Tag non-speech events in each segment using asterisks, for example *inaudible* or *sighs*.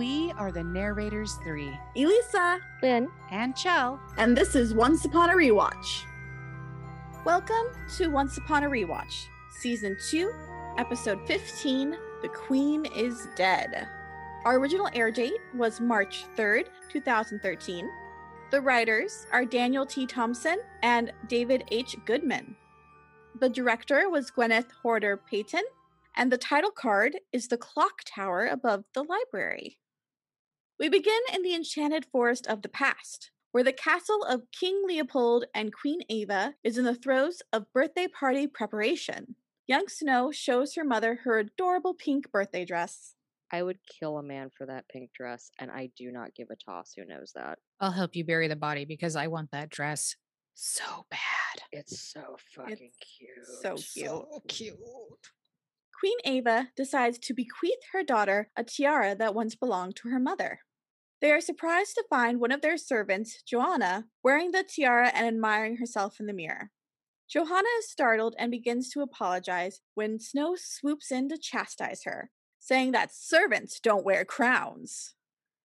We are the narrators three, Elisa, Lynn. and Chell. and this is Once Upon a Rewatch. Welcome to Once Upon a Rewatch, Season 2, Episode 15 The Queen is Dead. Our original air date was March 3rd, 2013. The writers are Daniel T. Thompson and David H. Goodman. The director was Gwyneth Horder Payton, and the title card is the clock tower above the library. We begin in the enchanted forest of the past, where the castle of King Leopold and Queen Ava is in the throes of birthday party preparation. Young Snow shows her mother her adorable pink birthday dress. I would kill a man for that pink dress, and I do not give a toss who knows that. I'll help you bury the body because I want that dress so bad. It's so fucking cute. so cute. So cute. Queen Ava decides to bequeath her daughter a tiara that once belonged to her mother. They are surprised to find one of their servants, Johanna, wearing the tiara and admiring herself in the mirror. Johanna is startled and begins to apologize when Snow swoops in to chastise her, saying that servants don't wear crowns.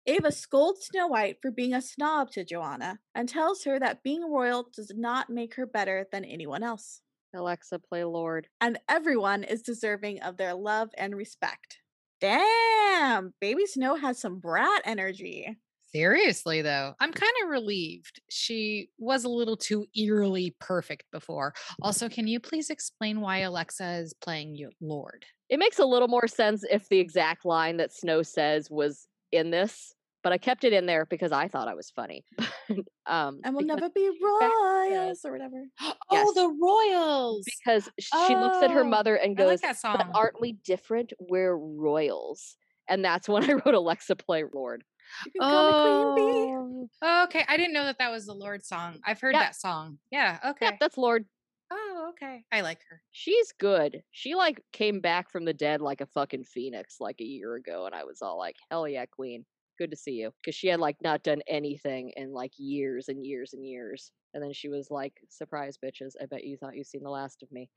Ava scolds Snow White for being a snob to Johanna and tells her that being royal does not make her better than anyone else Alexa, play Lorde. and everyone is deserving of their love and respect. Damn, baby Snow has some brat energy. Seriously, though, I'm kind of relieved. She was a little too eerily perfect before. Also, can you please explain why Alexa is playing you Lorde? It makes a little more sense if the exact line that Snow says was in this, but I kept it in there because I thought I was funny. *laughs* um, And we'll never be royals or whatever. *gasps* oh, Yes. the Royals! because she looks at her Oh, mother and like goes, that "But aren't we different? We're royals." And that's when *laughs* I wrote Alexa, play Lorde. You can call me Queen Bee. Oh, oh, okay. I didn't know that that was the Lorde song. I've heard Yep. that song. Yeah. Okay. Yep, that's Lorde. oh, okay. I like her. She's good. She like came back from the dead like a fucking phoenix like a year ago, and I was all like, "Hell yeah, Queen! Good to see you." Because she had like not done anything in like years and years and years, and then she was like, "Surprise, bitches! I bet you thought you seen the last of me."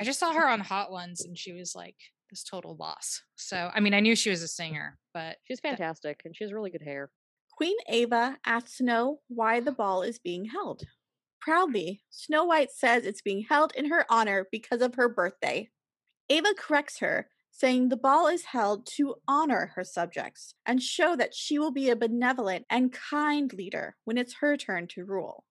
I just saw her on Hot Ones and she was like this total boss. So, I mean, I knew she was a singer, but She's that- fantastic, and she has really good hair. Queen Ava asks Snow why the ball is being held. Proudly, Snow White says it's being held in her honor because of her birthday. Ava corrects her, saying the ball is held to honor her subjects and show that she will be a benevolent and kind leader when it's her turn to rule.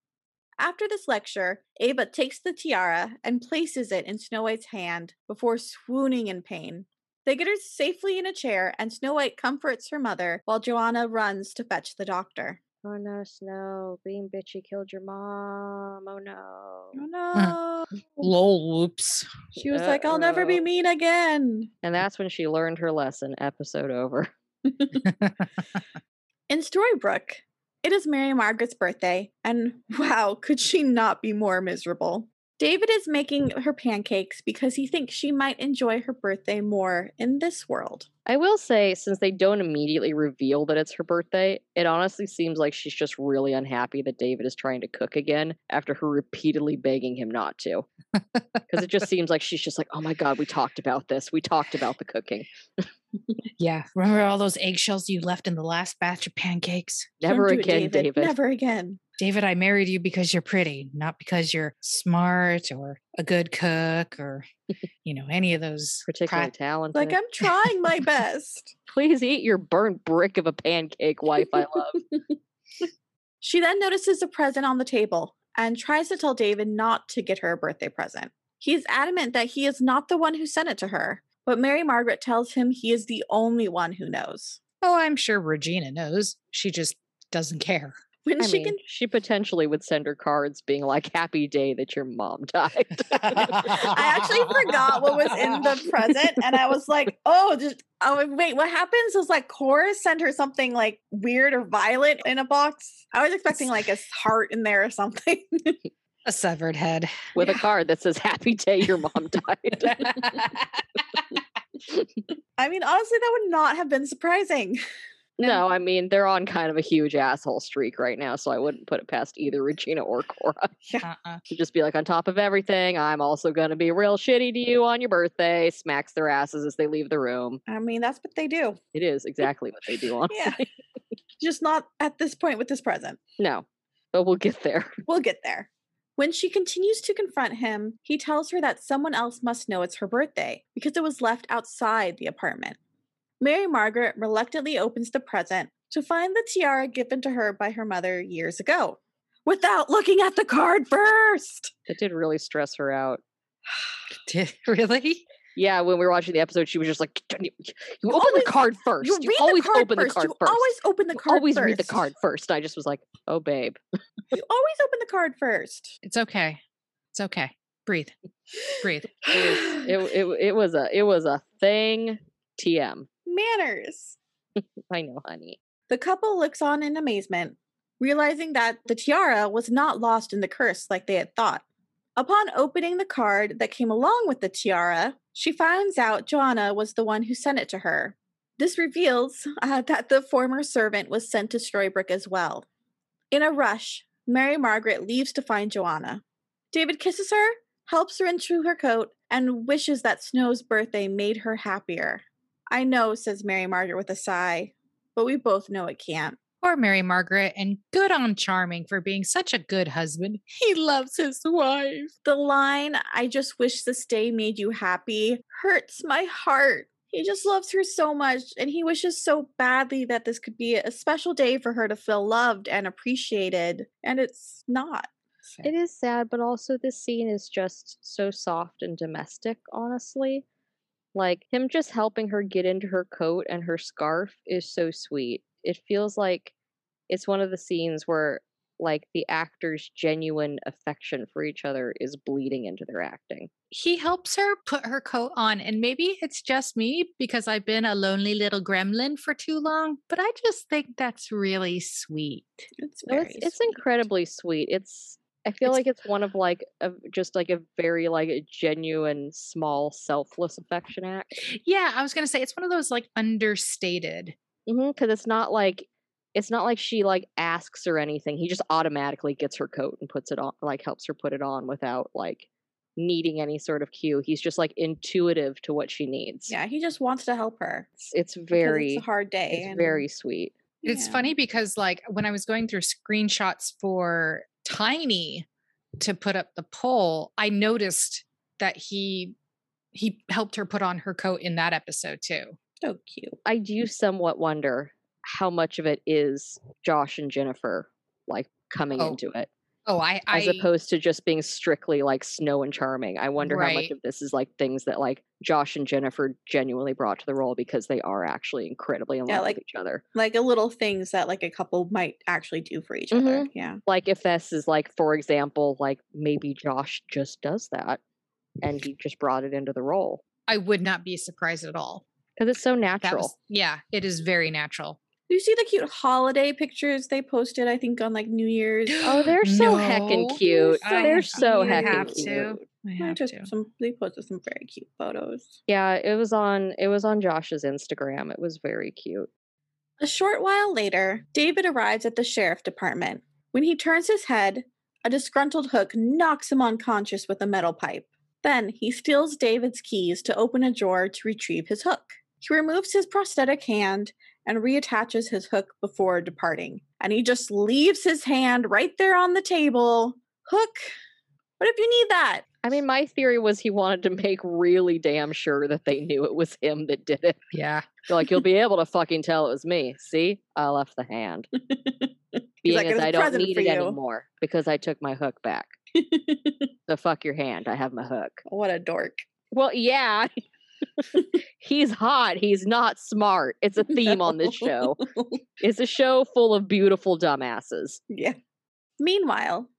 After this lecture, Ava takes the tiara and places it in Snow White's hand before swooning in pain. They get her safely in a chair, and Snow White comforts her mother while Johanna runs to fetch the doctor. Oh no, Snow! Being bitchy killed your mom. Oh no. Oh *laughs* no. lol, whoops. She was like, I'll never be mean again. And that's when she learned her lesson. Episode over. *laughs* In Storybrooke, it is Mary Margaret's birthday, and wow, could she not be more miserable? David is making her pancakes because he thinks she might enjoy her birthday more in this world. I will say, since they don't immediately reveal that it's her birthday, it honestly seems like she's just really unhappy that David is trying to cook again after her repeatedly begging him not to. Because it just *laughs* seems like she's just like, oh my God, we talked about this. We talked about the cooking. *laughs* yeah. Remember all those eggshells you left in the last batch of pancakes? Never do it, again, David. Never again. David, I married you because you're pretty, not because you're smart or a good cook or, *laughs* you know, any of those. particular talented. Like, I'm trying my best. *laughs* Please eat your burnt brick of a pancake, wife I love. *laughs* She then notices a present on the table and tries to tell David not to get her a birthday present. He is adamant that he is not the one who sent it to her, but Mary Margaret tells him he is the only one who knows. oh, I'm sure Regina knows. She just doesn't care. When I she mean, can she potentially would send her cards being like, happy day that your mom died. *laughs* I actually forgot what was in the present, and I was like, *laughs* "Oh, just oh wait, what happens?" Is like Cora sent her something like weird or violent in a box. I was expecting like a heart in there or something. *laughs* a severed head. with a card that says, happy day your mom died. I mean, honestly, that would not have been surprising. No, I mean they're on kind of a huge asshole streak right now, so I wouldn't put it past either Regina or Cora *laughs* Uh-uh. to just be like on top of everything. I'm also gonna be real shitty to you on your birthday. Smacks their asses as they leave the room. I mean, that's what they do. It is exactly what they do. *laughs* Honestly. Yeah. *laughs* Just not at this point with this present. No, but we'll get there. We'll get there. When she continues to confront him, he tells her that someone else must know it's her birthday because it was left outside the apartment. Mary Margaret reluctantly opens the present to find the tiara given to her by her mother years ago without looking at the card first. It did really stress her out. Did *laughs* really? Yeah, when we were watching the episode, she was just like, "You, you open always- the card first. You, You, read always the card open first. the card you first. always open the You card always first. read the card first." I just was like, "Oh, babe." You always open the card first. It's okay. It's okay. Breathe. Breathe. *sighs* It was, it, it, it was a it was a thing. TM. Manners. *laughs* I know, honey. The couple looks on in amazement, realizing that the tiara was not lost in the curse like they had thought. Upon opening the card that came along with the tiara, she finds out Johanna was the one who sent it to her. This reveals *laughs* uh, that the former servant was sent to Storybrooke as well. In a rush, Mary Margaret leaves to find Johanna. David kisses her, helps her into her coat, and wishes that Snow's birthday made her happier. I know, says Mary Margaret with a sigh, but we both know it can't. Poor Mary Margaret, and good on Charming for being such a good husband. *laughs* He loves his wife. The line, I just wish this day made you happy, hurts my heart. He just loves her so much, and he wishes so badly that this could be a special day for her to feel loved and appreciated, and it's not. It is sad, but also this scene is just so soft and domestic, honestly. Like him just helping her get into her coat and her scarf is so sweet. It feels like it's one of the scenes where like the actors' genuine affection for each other is bleeding into their acting. He helps her put her coat on, and maybe it's just me because I've been a lonely little gremlin for too long, but I just think that's really sweet. It's very it's it's incredibly sweet. It's I feel It's- like it's one of like a just like a very like a genuine small selfless affection act. Yeah, I was going to say it's one of those like understated. Mm-hmm, because it's not like it's not like she like asks or anything. He just automatically gets her coat and puts it on, like helps her put it on without like needing any sort of cue. He's just like intuitive to what she needs. Yeah, he just wants to help her. it's, it's very it's a hard day. it's and- very sweet. It's yeah. funny because like when I was going through screenshots for Tiny to put up the poll, I noticed that he he helped her put on her coat in that episode too. So cute. I do mm-hmm. somewhat wonder how much of it is Josh and Jennifer like coming Oh, into it. Oh, I I as opposed to just being strictly like snow and charming. I wonder how much of this is like things that like Josh and Jennifer genuinely brought to the role because they are actually incredibly in Yeah, love like- with each other. Like a little things that like a couple might actually do for each other. Mm-hmm. Yeah. Like if this is like, for example, like maybe Josh just does that and he just brought it into the role I would not be surprised at all. because it's so natural. was yeah, it is very natural. Do you see the cute holiday pictures they posted? I think on like New Year's. *gasps* Oh, they're so heckin' cute. I They're so you heckin' cute. to. I I have took to. some. They posted some very cute photos. Yeah, it was on it was on Josh's Instagram. It was very cute. A short while later, David arrives at the sheriff department. When he turns his head, a disgruntled Hook knocks him unconscious with a metal pipe. Then he steals David's keys to open a drawer to retrieve his hook. He removes his prosthetic hand and reattaches his hook before departing. And he just leaves his hand right there on the table. Hook, what if you need that? I mean, my theory was he wanted to make really damn sure that they knew it was him that did it. Yeah. They're like, you'll be *laughs* able to fucking tell it was me. See, I left the hand. *laughs* Being like, as I don't need it you." anymore because I took my hook back. *laughs* So fuck your hand. I have my hook. what a dork. Well, yeah. *laughs* He's hot. He's not smart. It's a theme on this show. *laughs* It's a show full of beautiful dumbasses. Yeah. Meanwhile,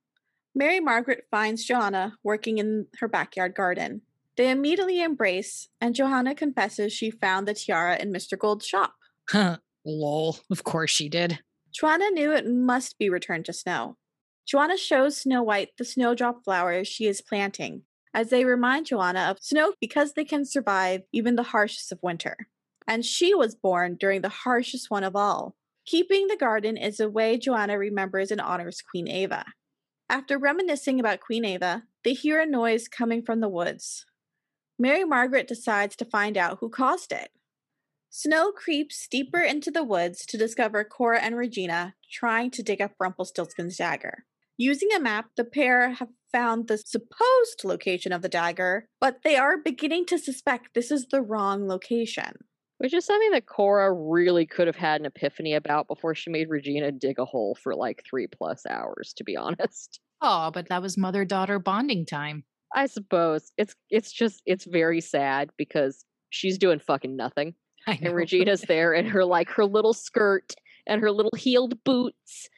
Mary Margaret finds Johanna working in her backyard garden. They immediately embrace, and Johanna confesses she found the tiara in Mr. Gold's shop. Huh. Lol. Of course she did. Johanna knew it must be returned to Snow. Johanna shows Snow White the snowdrop flowers she is planting, as they remind Johanna of snow because they can survive even the harshest of winter. and she was born during the harshest one of all. Keeping the garden is a way Johanna remembers and honors Queen Ava. After reminiscing about Queen Ava, they hear a noise coming from the woods. Mary Margaret decides to find out who caused it. Snow creeps deeper into the woods to discover Cora and Regina trying to dig up Rumpelstiltskin's dagger. Using a map, the pair have found the supposed location of the dagger, but they are beginning to suspect this is the wrong location. Which is something that Cora really could have had an epiphany about before she made Regina dig a hole for like three plus hours, to be honest. Oh, but that was mother daughter bonding time. I suppose. It's it's just it's very sad because she's doing fucking nothing. I know. And Regina's there in her like her little skirt and her little heeled boots,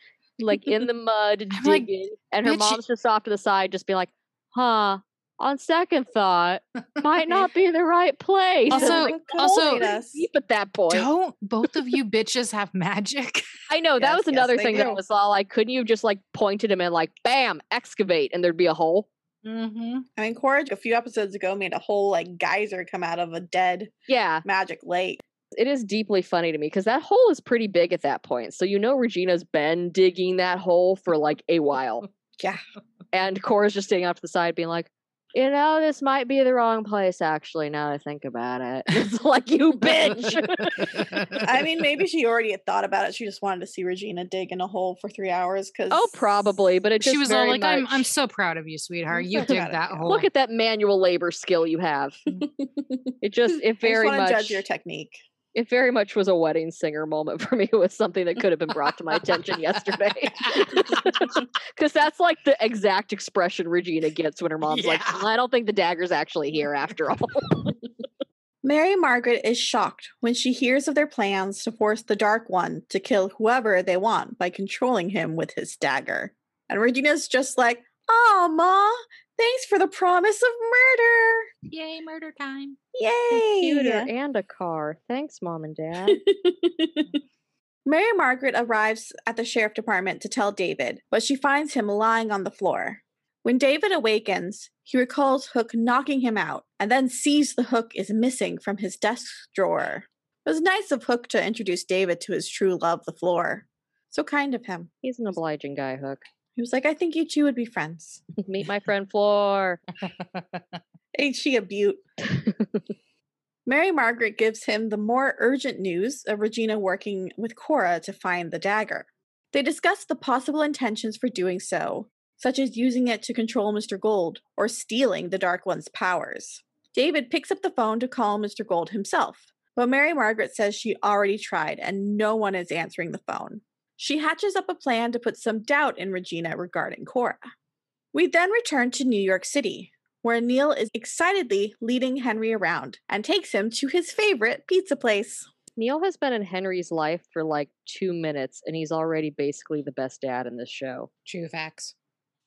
like in the mud *laughs* I'm like, digging. and her "Bitch, mom's just off to the side, just be like, huh, on second thought, might *laughs* not be the right place. Also- like, *laughs* also- deep at that point. Don't both of you bitches have magic? I know that Yes, was yes, another thing do. that was all like, couldn't you just like pointed him and like, bam, excavate, and there'd be a hole? Mm-hmm. I mean, Cora a few episodes ago made a whole like geyser come out of a dead Yeah, magic lake. It is deeply funny to me because that hole is pretty big at that point. So you know Regina's been digging that hole for like a while. *laughs* Yeah. And Cora's just staying off to the side, being like, you know, this might be the wrong place, actually, now that I think about it. *laughs* It's like, you bitch. *laughs* I mean, maybe she already had thought about it. She just wanted to see Regina dig in a hole for three hours because oh, probably, but it just she was all very like, "I'm I'm so proud of you, sweetheart. You so dig that hole." Look at that manual labor skill you have. It just, it very I just much, to judge your technique. It very much was a wedding singer moment *laughs* for me. It was something that could have been brought to my attention *laughs* yesterday. *laughs* Because that's like the exact expression Regina gets when her mom's like, I don't think the dagger's actually here after all. Mary Margaret is shocked when she hears of their plans to force the Dark One to kill whoever they want by controlling him with his dagger. And Regina's just like, "Oh, ma, thanks for the promise of murder! Yay, murder time. Computer Yay!" and a car. Thanks, mom and dad. *laughs* Mary Margaret arrives at the sheriff department to tell David, but she finds him lying on the floor. When David awakens, he recalls Hook knocking him out and then sees the hook is missing from his desk drawer. It was nice of Hook to introduce David to his true love, the floor. So kind of him. He's an obliging guy, Hook. He was like, I think you two would be friends. *laughs* Meet my friend Floor. *laughs* Ain't she a beaut? Mary Margaret gives him the more urgent news of Regina working with Cora to find the dagger. They discuss the possible intentions for doing so, such as using it to control Mr. Gold or stealing the Dark One's powers. David picks up the phone to call Mr. Gold himself, but Mary Margaret says she already tried and no one is answering the phone. She hatches up a plan to put some doubt in Regina regarding Cora. We then return to New York City, where Neal is excitedly leading Henry around and takes him to his favorite pizza place. Neal has been in Henry's life for like two minutes, and he's already basically the best dad in this show. True facts.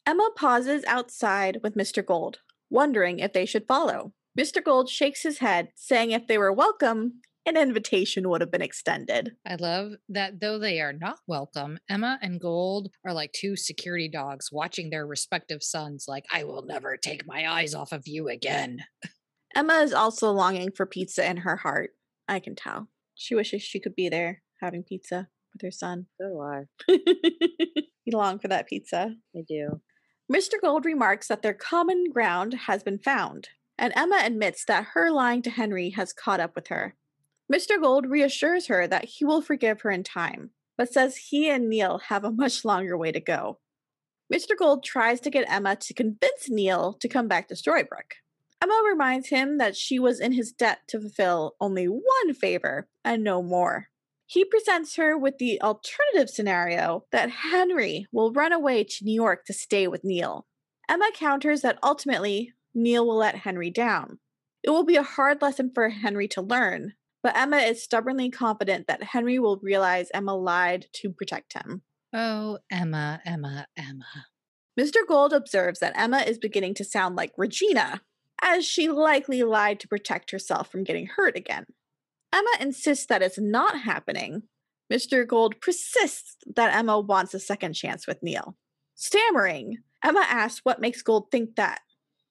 Emma pauses outside with Mr. Gold, wondering if they should follow. Mr. Gold shakes his head, saying if they were welcome, an invitation would have been extended. I love that though they are not welcome, Emma and Gold are like two security dogs watching their respective sons, like, I will never take my eyes off of you again. Emma is also longing for pizza in her heart. I can tell. She wishes she could be there having pizza with her son. So do I. *laughs* you long for that pizza. I do. Mr. Gold remarks that their common ground has been found, and Emma admits that her lying to Henry has caught up with her. Mr. Gold reassures her that he will forgive her in time, but says he and Neal have a much longer way to go. Mr. Gold tries to get Emma to convince Neal to come back to Storybrooke. Emma reminds him that she was in his debt to fulfill only one favor and no more. He presents her with the alternative scenario that Henry will run away to New York to stay with Neal. Emma counters that ultimately Neal will let Henry down. It will be a hard lesson for Henry to learn, but Emma is stubbornly confident that Henry will realize Emma lied to protect him. Oh, Emma, Emma, Emma. Mr. Gold observes that Emma is beginning to sound like Regina, as she likely lied to protect herself from getting hurt again. Emma insists that it's not happening. Mr. Gold persists that Emma wants a second chance with Neal. Stammering, Emma asks what makes Gold think that.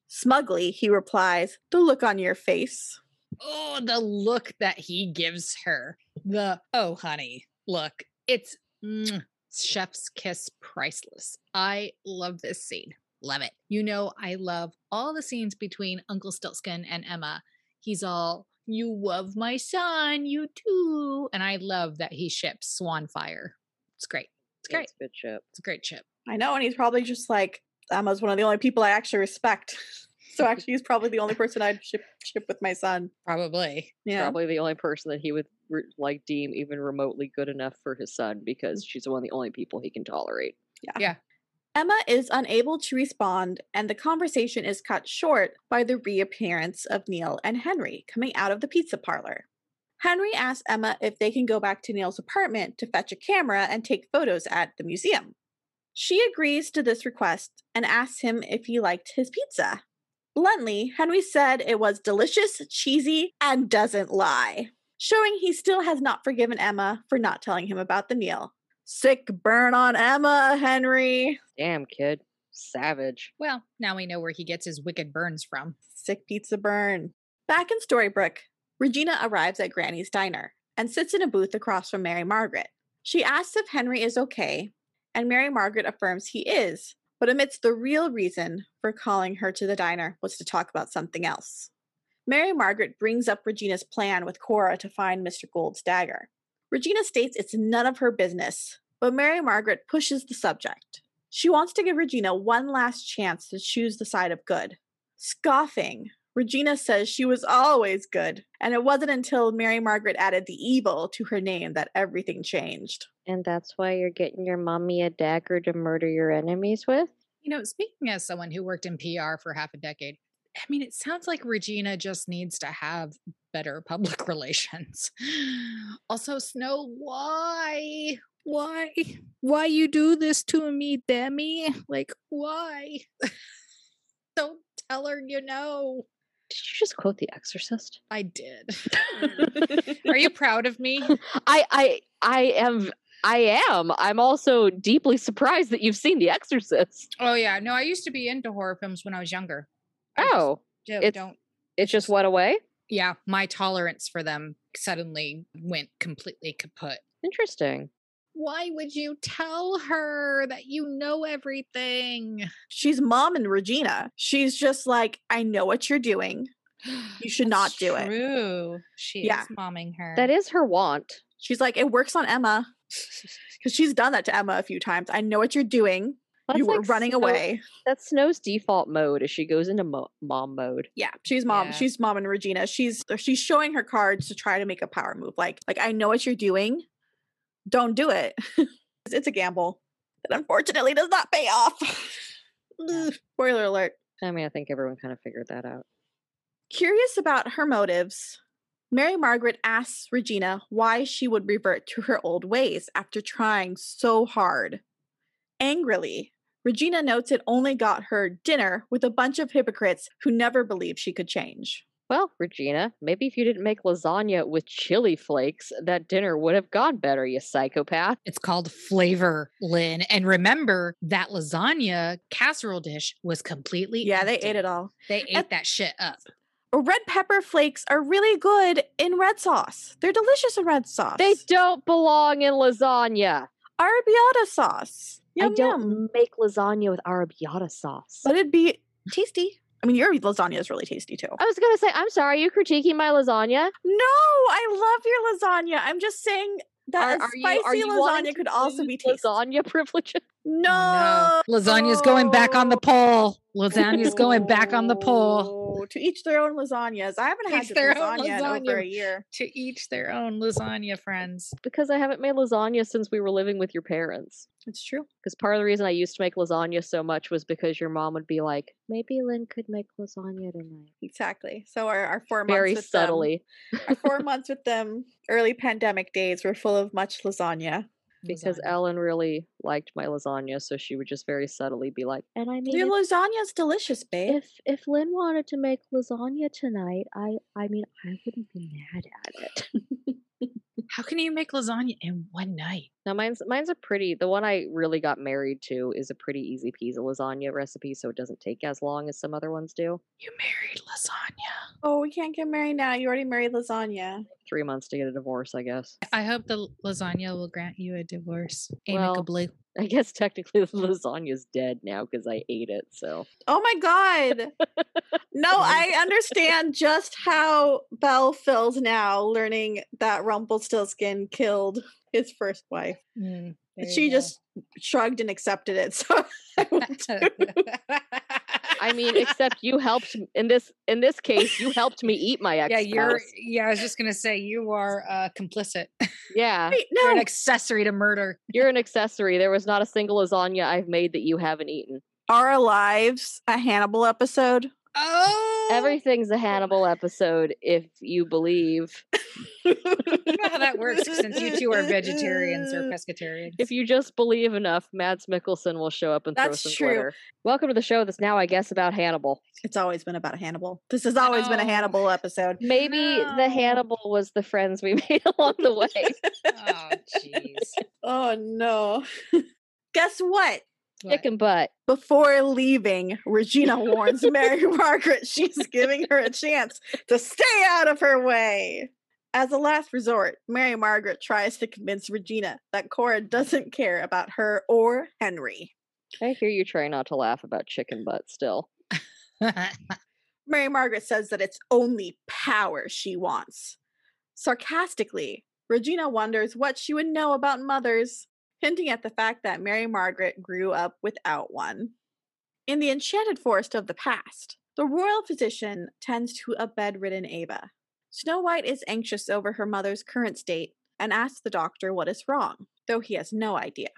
Smugly, he replies, The look on your face. Oh, the look that he gives her. The oh, honey, look, it's mm, chef's kiss priceless. I love this scene. Love it. You know, I love all the scenes between Uncle Stiltskin and Emma. He's all, you love my son, you too. And I love that he ships Swanfire. It's great. It's great. It's a good ship. It's a great ship. I know, and he's probably just like Emma's one of the only people I actually respect. *laughs* so actually, he's probably the only person I'd ship ship with my son. Probably. Yeah, Probably the only person that he would re- like deem even remotely good enough for his son because she's one of the only people he can tolerate. Yeah. Yeah. Emma is unable to respond, and the conversation is cut short by the reappearance of Neal and Henry coming out of the pizza parlor. Henry asks Emma if they can go back to Neal's apartment to fetch a camera and take photos at the museum. She agrees to this request and asks him if he liked his pizza. Bluntly, Henry said it was delicious, cheesy, and doesn't lie, showing he still has not forgiven Emma for not telling him about the meal. Sick burn on Emma, Henry. Damn, kid. Savage. Well, now we know where he gets his wicked burns from. Sick pizza burn. Back in Storybrooke, Regina arrives at Granny's diner and sits in a booth across from Mary Margaret. She asks if Henry is okay, and Mary Margaret affirms he is, but admits the real reason for calling her to the diner was to talk about something else. Mary Margaret brings up Regina's plan with Cora to find Mr. Gold's dagger. Regina states it's none of her business, but Mary Margaret pushes the subject. She wants to give Regina one last chance to choose the side of good. Scoffing, Regina says she was always good, and it wasn't until Mary Margaret added the evil to her name that everything changed. And that's why you're getting your mommy a dagger to murder your enemies with? You know, speaking as someone who worked in PR for half a decade, I mean, it sounds like Regina just needs to have better public *laughs* relations. Also, Snow, why? Why? Why you do this to me, Dimmy? Like, why? *laughs* Don't tell her you know. Did you just quote The Exorcist? I did. *laughs* Are you proud of me? *laughs* I I I am I am. I'm also deeply surprised that you've seen The Exorcist. Oh yeah, no, I used to be into horror films when I was younger. I Oh, it's- don't it just went away? yeah, my tolerance for them suddenly went completely kaput. Interesting. Why would you tell her that you know everything? She's mom and Regina. She's just like, I know what you're doing. You should not That's do it. True. She Yeah. is momming her. That is her want. She's like, it works on Emma. *laughs* Because she's done that to Emma a few times. I know what you're doing. you were like running Snow- away. That's Snow's default mode as she goes into mo- mom mode. Yeah, she's mom. Yeah. She's mom and Regina. She's she's showing her cards to try to make a power move. Like, like I know what you're doing. Don't do it. *laughs* it's a gamble that unfortunately does not pay off. Spoiler alert. I mean, I think everyone kind of figured that out. Curious about her motives, Mary Margaret asks Regina why she would revert to her old ways after trying so hard. Angrily, Regina notes it only got her dinner with a bunch of hypocrites who never believed she could change. Well, Regina, maybe if you didn't make lasagna with chili flakes, that dinner would have gone better, you psychopath. it's called flavor, Lynn. And remember that lasagna casserole dish was completely Yeah, they ate it all. They ate And- that shit up. Red pepper flakes are really good in red sauce. They're delicious in red sauce. They don't belong in lasagna. arrabbiata sauce. Yum, I don't yum. make lasagna with arrabbiata sauce. But it'd be tasty. I mean, your lasagna is really tasty too. I was gonna say, I'm sorry, are you critiquing my lasagna? No, I love your lasagna. I'm just saying that a spicy lasagna could also be tasty. lasagna *laughs* privileges. No. No. Lasagna's going back on the poll. Lasagna's going back on the poll. To each their own lasagnas. I haven't had Each good their own lasagna in over a year. To each their own lasagna, friends. Because I haven't made lasagna since we were living with your parents. It's true. Because part of the reason I used to make lasagna so much was because your mom would be like, maybe Lynn could make lasagna tonight. Exactly. So our, our four Very months with them- subtly. our four *laughs* months with them early pandemic days were full of much lasagna. Because Lasagna. Ellen really liked my lasagna, so she would just very subtly be like, and I mean, Your if, lasagna's delicious, babe. if if Lynn wanted to make lasagna tonight, I I mean, I wouldn't be mad at it. *laughs* How can you make lasagna in one night? Now mine's mine's a pretty the one I really got married to is a pretty easy peasy lasagna recipe, so it doesn't take as long as some other ones do. You married lasagna. Oh, we can't get married now. You already married lasagna. Three months to get a divorce, I guess. I hope the lasagna will grant you a divorce Well, amicably. I guess technically the lasagna's dead now because I ate it. So Oh my god. No, *laughs* I understand just how Belle feels now learning that Rumpelstiltskin killed his first wife. Mm, she go. just shrugged and accepted it. *laughs* So *laughs* I will too. I mean, except you helped in this in this case, you helped me eat my ex. yeah, you're. Yeah, I was just gonna say you are uh, complicit. *laughs* yeah. Wait, You're an accessory to murder. You're an accessory. There was not a single lasagna I've made that you haven't eaten. Our lives, a Hannibal episode. Oh, Everything's a Hannibal episode if you believe. I don't know how that works since you two are vegetarians or *laughs* pescatarians. If you just believe enough, Mads Mikkelsen will show up and throw some true. glitter. Welcome to the show that's now, I guess, about Hannibal. It's always been about Hannibal. This has always been a oh. Hannibal episode. Maybe No. the Hannibal was the friends we *laughs* made along the way. oh, jeez. *laughs* Oh no. Guess what? What? Chicken butt. Before leaving, Regina warns Mary Margaret she's giving her a chance to stay out of her way. As a last resort, Mary Margaret tries to convince Regina that Cora doesn't care about her or Henry. I hear you try not to laugh about chicken butt still. *laughs* Mary Margaret says that it's only power she wants. Sarcastically, Regina wonders what she would know about mothers, hinting at the fact that Mary Margaret grew up without one. In the enchanted forest of the past, the royal physician tends to a bedridden Ava. Snow White is anxious over her mother's current state and asks the doctor what is wrong, though he has no idea.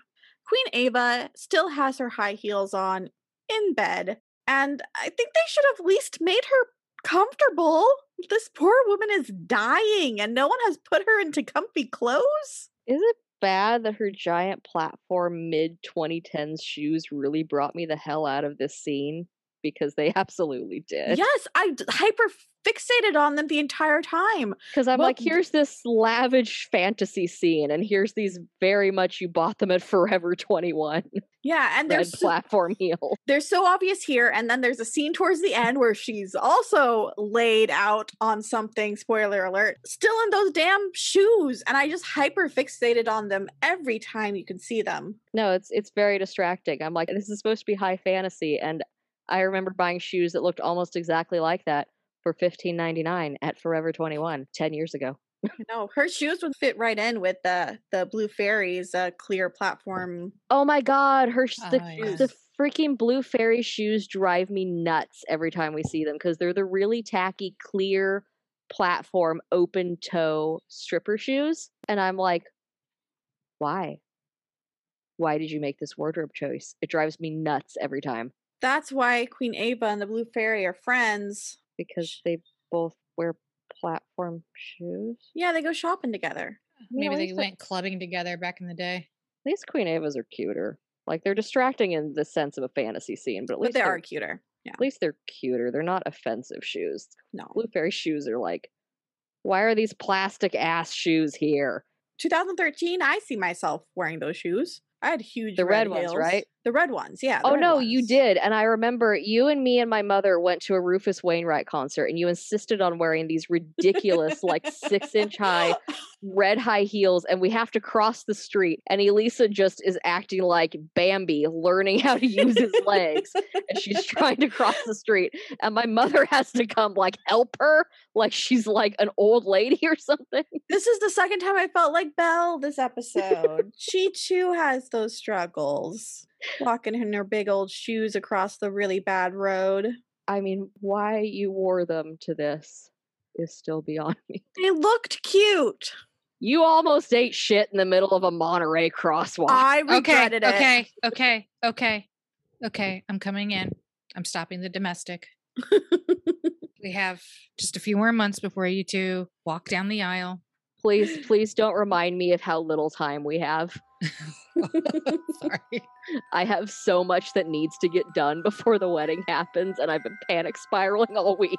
Queen Ava still has her high heels on in bed, and I think they should have at least made her comfortable. This poor woman is dying, and no one has put her into comfy clothes. Is it bad that her giant platform mid 2010s shoes really brought me the hell out of this scene? Because they *laughs* absolutely did. Yes, I hyper fixated on them the entire time. Because I'm Well, like, here's this lavish fantasy scene, and here's these very much you bought them at Forever 21 Yeah, and they're so, platform heel. they're so obvious here. And then there's a scene towards the end where she's also laid out on something. Spoiler alert! Still in those damn shoes, and I just hyper fixated on them every time you can see them. No, it's it's very distracting. I'm like, this is supposed to be high fantasy, and I remember buying shoes that looked almost exactly like that for $15.99 at Forever 21 10 years ago. *laughs* No, her shoes would fit right in with the the Blue Fairies uh, clear platform. Oh my god, her sh- the, Oh, yeah. the freaking blue fairy shoes drive me nuts every time we see them because they're the really tacky clear platform open toe stripper shoes and I'm like why? Why did you make this wardrobe choice? It drives me nuts every time That's why Queen Ava and the Blue Fairy are friends. because they both wear platform shoes. Yeah, they go shopping together. Uh, maybe at they least the- went clubbing together back in the day. At least Queen Ava's are cuter. Like they're distracting in the sense of a fantasy scene, but at least they they're- are cuter. Yeah. At least they're cuter. They're not offensive shoes. No. Blue fairy shoes are like, why are these plastic ass shoes here? 2013, I see myself wearing those shoes. I had huge The red ones, heels. right? The red ones, yeah. oh no, you did. And I remember you and me and my mother went to a Rufus Wainwright concert and you insisted on wearing these ridiculous, like six inch high red high heels and we have to cross the street and Elisa just is acting like Bambi learning how to use his legs and she's trying to cross the street and my mother has to come like help her like she's like an old lady or something. This is the second time I felt like Belle this episode. *laughs* she too has those struggles. Walking in her big old shoes across the really bad road. I mean, why you wore them to this is still beyond *laughs* me. They looked cute. You almost ate shit in the middle of a Monterey crosswalk. I Okay, regretted it. okay, okay, okay, okay. I'm coming in. I'm stopping the domestic. *laughs* we have just a few more months before you two walk down the aisle. please, please don't remind me of how little time we have. *laughs* Sorry. I have so much that needs to get done before the wedding happens, and I've been panic spiraling all week.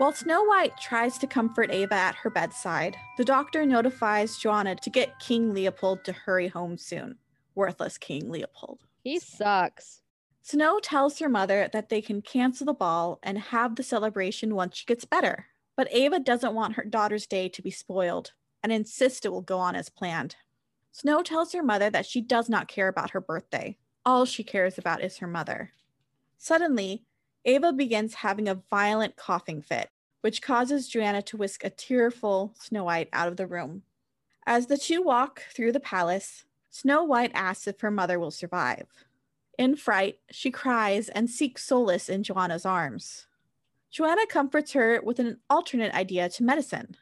While Snow White tries to comfort Ava at her bedside, the doctor notifies Johanna to get King Leopold to hurry home soon. Worthless King Leopold. He sucks. Snow tells her mother that they can cancel the ball and have the celebration once she gets better. But Ava doesn't want her daughter's day to be spoiled and insists it will go on as planned. Snow tells her mother that she does not care about her birthday. All she cares about is her mother. Suddenly, Ava begins having a violent coughing fit, which causes Johanna to whisk a tearful Snow White out of the room. As the two walk through the palace, Snow White asks if her mother will survive. In fright, she cries and seeks solace in Johanna's arms. Johanna comforts her with an alternate idea to medicine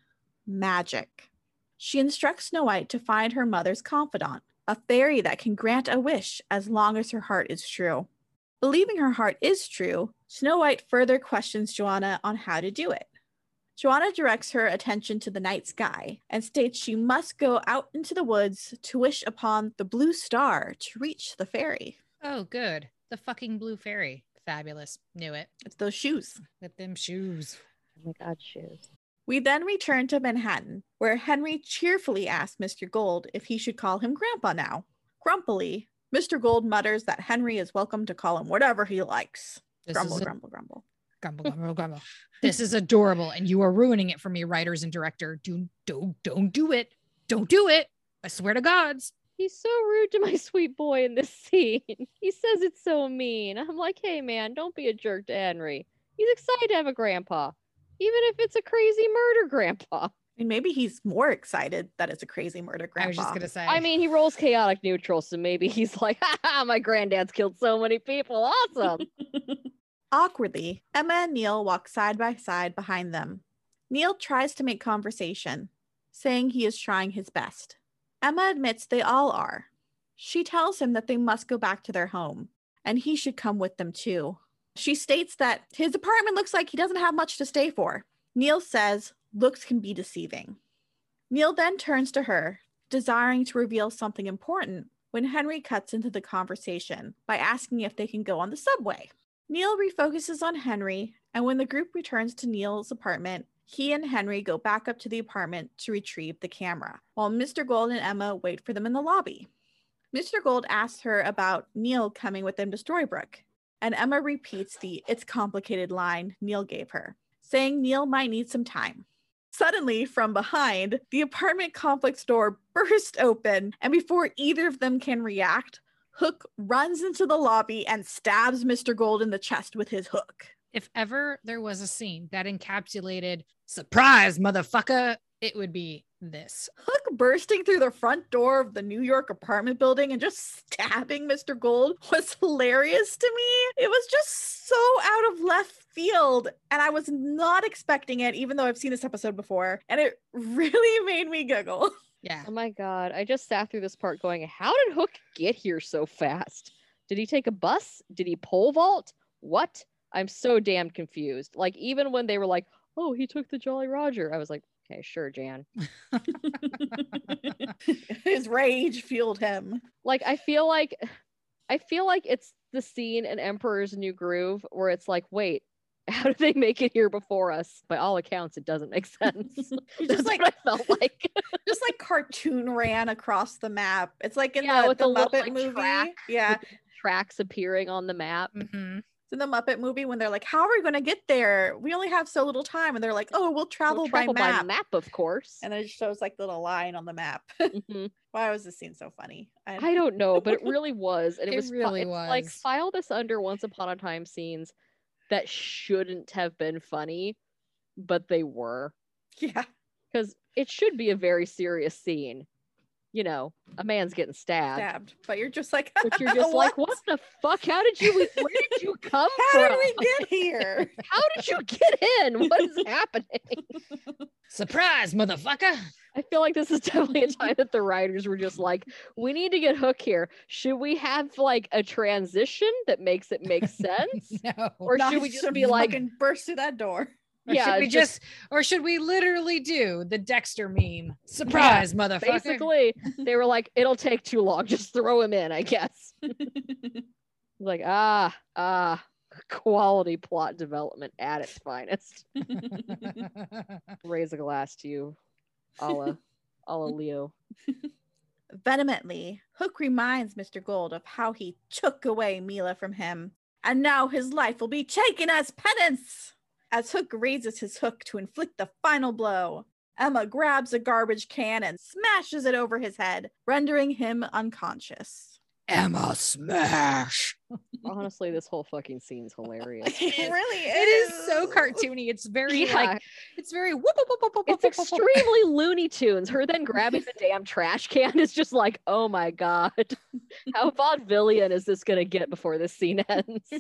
magic. She instructs Snow White to find her mother's confidant, a fairy that can grant a wish as long as her heart is true. Believing her heart is true, Snow White further questions Johanna on how to do it. Johanna directs her attention to the night sky and states she must go out into the woods to wish upon the blue star to reach the fairy. Oh, good. The fucking blue fairy. Fabulous. Knew it. It's those shoes. With them shoes. Oh my god, shoes. We then return to Manhattan, where Henry cheerfully asks Mr. Gold if he should call him Grandpa now. Grumpily, Mr. Gold mutters that Henry is welcome to call him whatever he likes. This grumble, is a- grumble, grumble. Grumble, *laughs* grumble, grumble. This is adorable, and you are ruining it for me, writers and director. Do don't don't do it. Don't do it. I swear to gods. He's so rude to my *laughs* sweet boy in this scene. *laughs* He says it's so mean. I'm like, hey man, don't be a jerk to Henry. He's excited to have a grandpa, even if it's a crazy murder grandpa. I mean, maybe he's more excited that it's a crazy murder grandpa. I was just gonna say. I mean, he rolls chaotic neutral, so maybe he's like, *laughs* ha ha, my granddad's killed so many people. Awesome. *laughs* Awkwardly, Emma and Neal walk side by side behind them. Neal tries to make conversation, saying he is trying his best. Emma admits they all are. She tells him that they must go back to their home, and he should come with them too. She states that his apartment looks like he doesn't have much to stay for. Neal says looks can be deceiving. Neal then turns to her, desiring to reveal something important, when Henry cuts into the conversation by asking if they can go on the subway. Neal refocuses on Henry, and when the group returns to Neal's apartment, he and Henry go back up to the apartment to retrieve the camera, while Mr. Gold and Emma wait for them in the lobby. Mr. Gold asks her about Neal coming with them to Storybrooke, and Emma repeats the it's complicated line Neal gave her, saying Neal might need some time. Suddenly, from behind, the apartment complex door burst open, and before either of them can react, Hook runs into the lobby and stabs Mr. Gold in the chest with his hook. if ever there was a scene that encapsulated surprise, motherfucker, it would be this. Hook bursting through the front door of the New York apartment building and just stabbing Mr. Gold was hilarious to me. It was just so out of left field, and I was not expecting it, even though I've seen this episode before, and it *laughs* really made me giggle. *laughs* Yeah. oh my god, I just sat through this part going, how did Hook get here so fast? Did he take a bus? Did he pole vault? What? I'm so damn confused. Like even when they were like, "Oh, he took the Jolly Roger," I was like, "Okay, sure, Jan." *laughs* His rage fueled him. like I feel like I feel like it's the scene in Emperor's New Groove where it's like, wait, how did they make it here before us? By all accounts, it doesn't make *laughs* sense. *laughs* That's just like what I felt like. *laughs* just like cartoon ran across the map. It's like in Yeah, the, with the the little, Muppet like, movie. track. Yeah. Tracks appearing on the map. Mhm. It's in the Muppet movie when they're like, How are we gonna get there? We only have so little time. And they're like, Oh, we'll We'll travel, travel by map. map, of course. And it shows like the little line on the map. Mhm. Why was this scene so funny? I don't know, but it really was, and it, It was really it's Like file this under Once Upon a Time scenes that shouldn't have been funny, but they were yeah. because it should be a very serious scene. you know, a man's getting stabbed. Stabbed. But you're just like, But you're *laughs* just like, what the fuck? How did you? Where did you *laughs* come How from? How did we get here? *laughs* How did you get in? What is happening? Surprise, motherfucker. I feel like this is *laughs* definitely a time that the writers were just like, we need to get Hook here. Should we have like a transition that makes it make *laughs* sense? no. Or should we just be like, fucking burst through that door? Or yeah, should we just- just, or should we literally do the Dexter meme? Surprise, motherfucker. basically, *laughs* they were like, it'll take too long. Just throw him in, I guess. Like, ah, ah, quality plot development at its finest. Raise a glass to you, a la, *laughs* Leo. Vehemently, Hook reminds Mr. Gold of how he took away Milah from him, and now his life will be taken as penance. As Hook raises his hook to inflict the final blow, Emma grabs a garbage can and smashes it over his head, rendering him unconscious. Emma smash. Honestly, this whole fucking scene's hilarious. *laughs* It really is. It is so cartoony. It's very Yeah, like it's very whoop, whoop, whoop, whoop, whoop, it's whoop, whoop, whoop. extremely Looney Tunes. Her then grabbing the damn trash can is just like, oh my god, *laughs* how vaudevillian is this gonna get before this scene ends?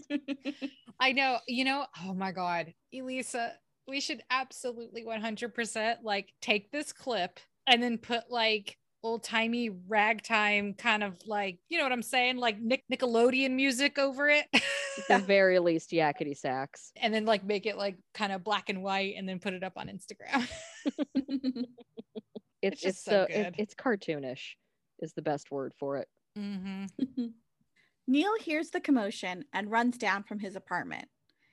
*laughs* I know, you know, oh my god, Elisa, we should absolutely 100% like take this clip and then put like old timey ragtime kind of like, you know what I'm saying? Like Nick Nickelodeon music over it. At the very least, yakety sax. and then like make it like kind of black and white and then put it up on Instagram. *laughs* *laughs* It's just it's so so it- it's cartoonish is the best word for it. mm-hmm. *laughs* Neal hears the commotion and runs down from his apartment.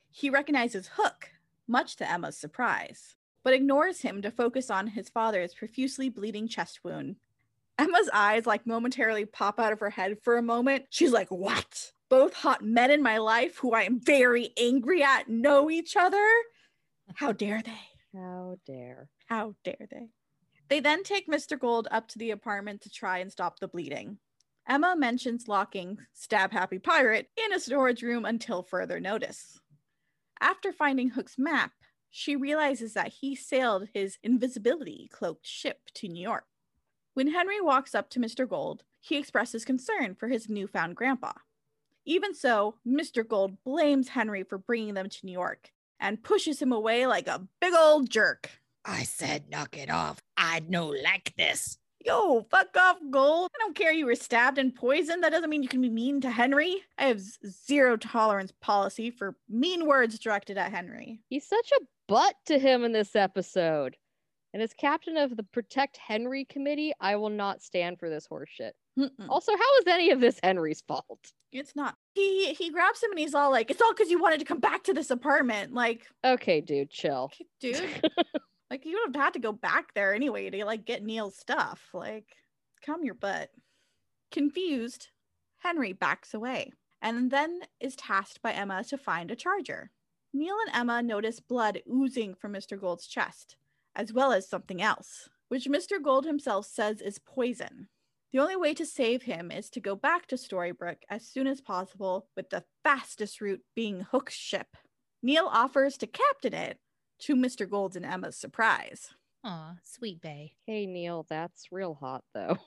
He recognizes Hook, much to Emma's surprise, but ignores him to focus on his father's profusely bleeding chest wound. Emma's eyes like momentarily pop out of her head for a moment. She's like, What? Both hot men in my life who I am very angry at know each other? How dare they? How dare. How dare they? They then take Mr. Gold up to the apartment to try and stop the bleeding. Emma mentions locking Stab Happy Pirate in a storage room until further notice. After finding Hook's map, she realizes that he sailed his invisibility cloaked ship to New York. When Henry walks up to Mr. Gold, he expresses concern for his newfound grandpa. Even so, Mr. Gold blames Henry for bringing them to New York and pushes him away like a big old jerk. I said knock it off. I'd no like this. Yo, fuck off, Gold. I don't care you were stabbed and poisoned. That doesn't mean you can be mean to Henry. I have zero tolerance policy for mean words directed at Henry. He's such a butt to him in this episode. And as captain of the Protect Henry committee, I will not stand for this horseshit. Mm-mm. Also, how is any of this Henry's fault? It's not. He he grabs him and he's all like, "It's all because you wanted to come back to this apartment." Like, Okay, dude, chill. dude, *laughs* like you would have had to go back there anyway to like get Neal's stuff. Like, calm your butt. Confused, Henry backs away and then is tasked by Emma to find a charger. Neal and Emma notice blood oozing from Mr. Gold's chest, as well as something else, which Mr. Gold himself says is poison. The only way to save him is to go back to Storybrooke as soon as possible, with the fastest route being Hook's ship. Neal offers to captain it, to Mr. Gold's and Emma's surprise. Aw, sweet bay. Hey, Neal, that's real hot, though.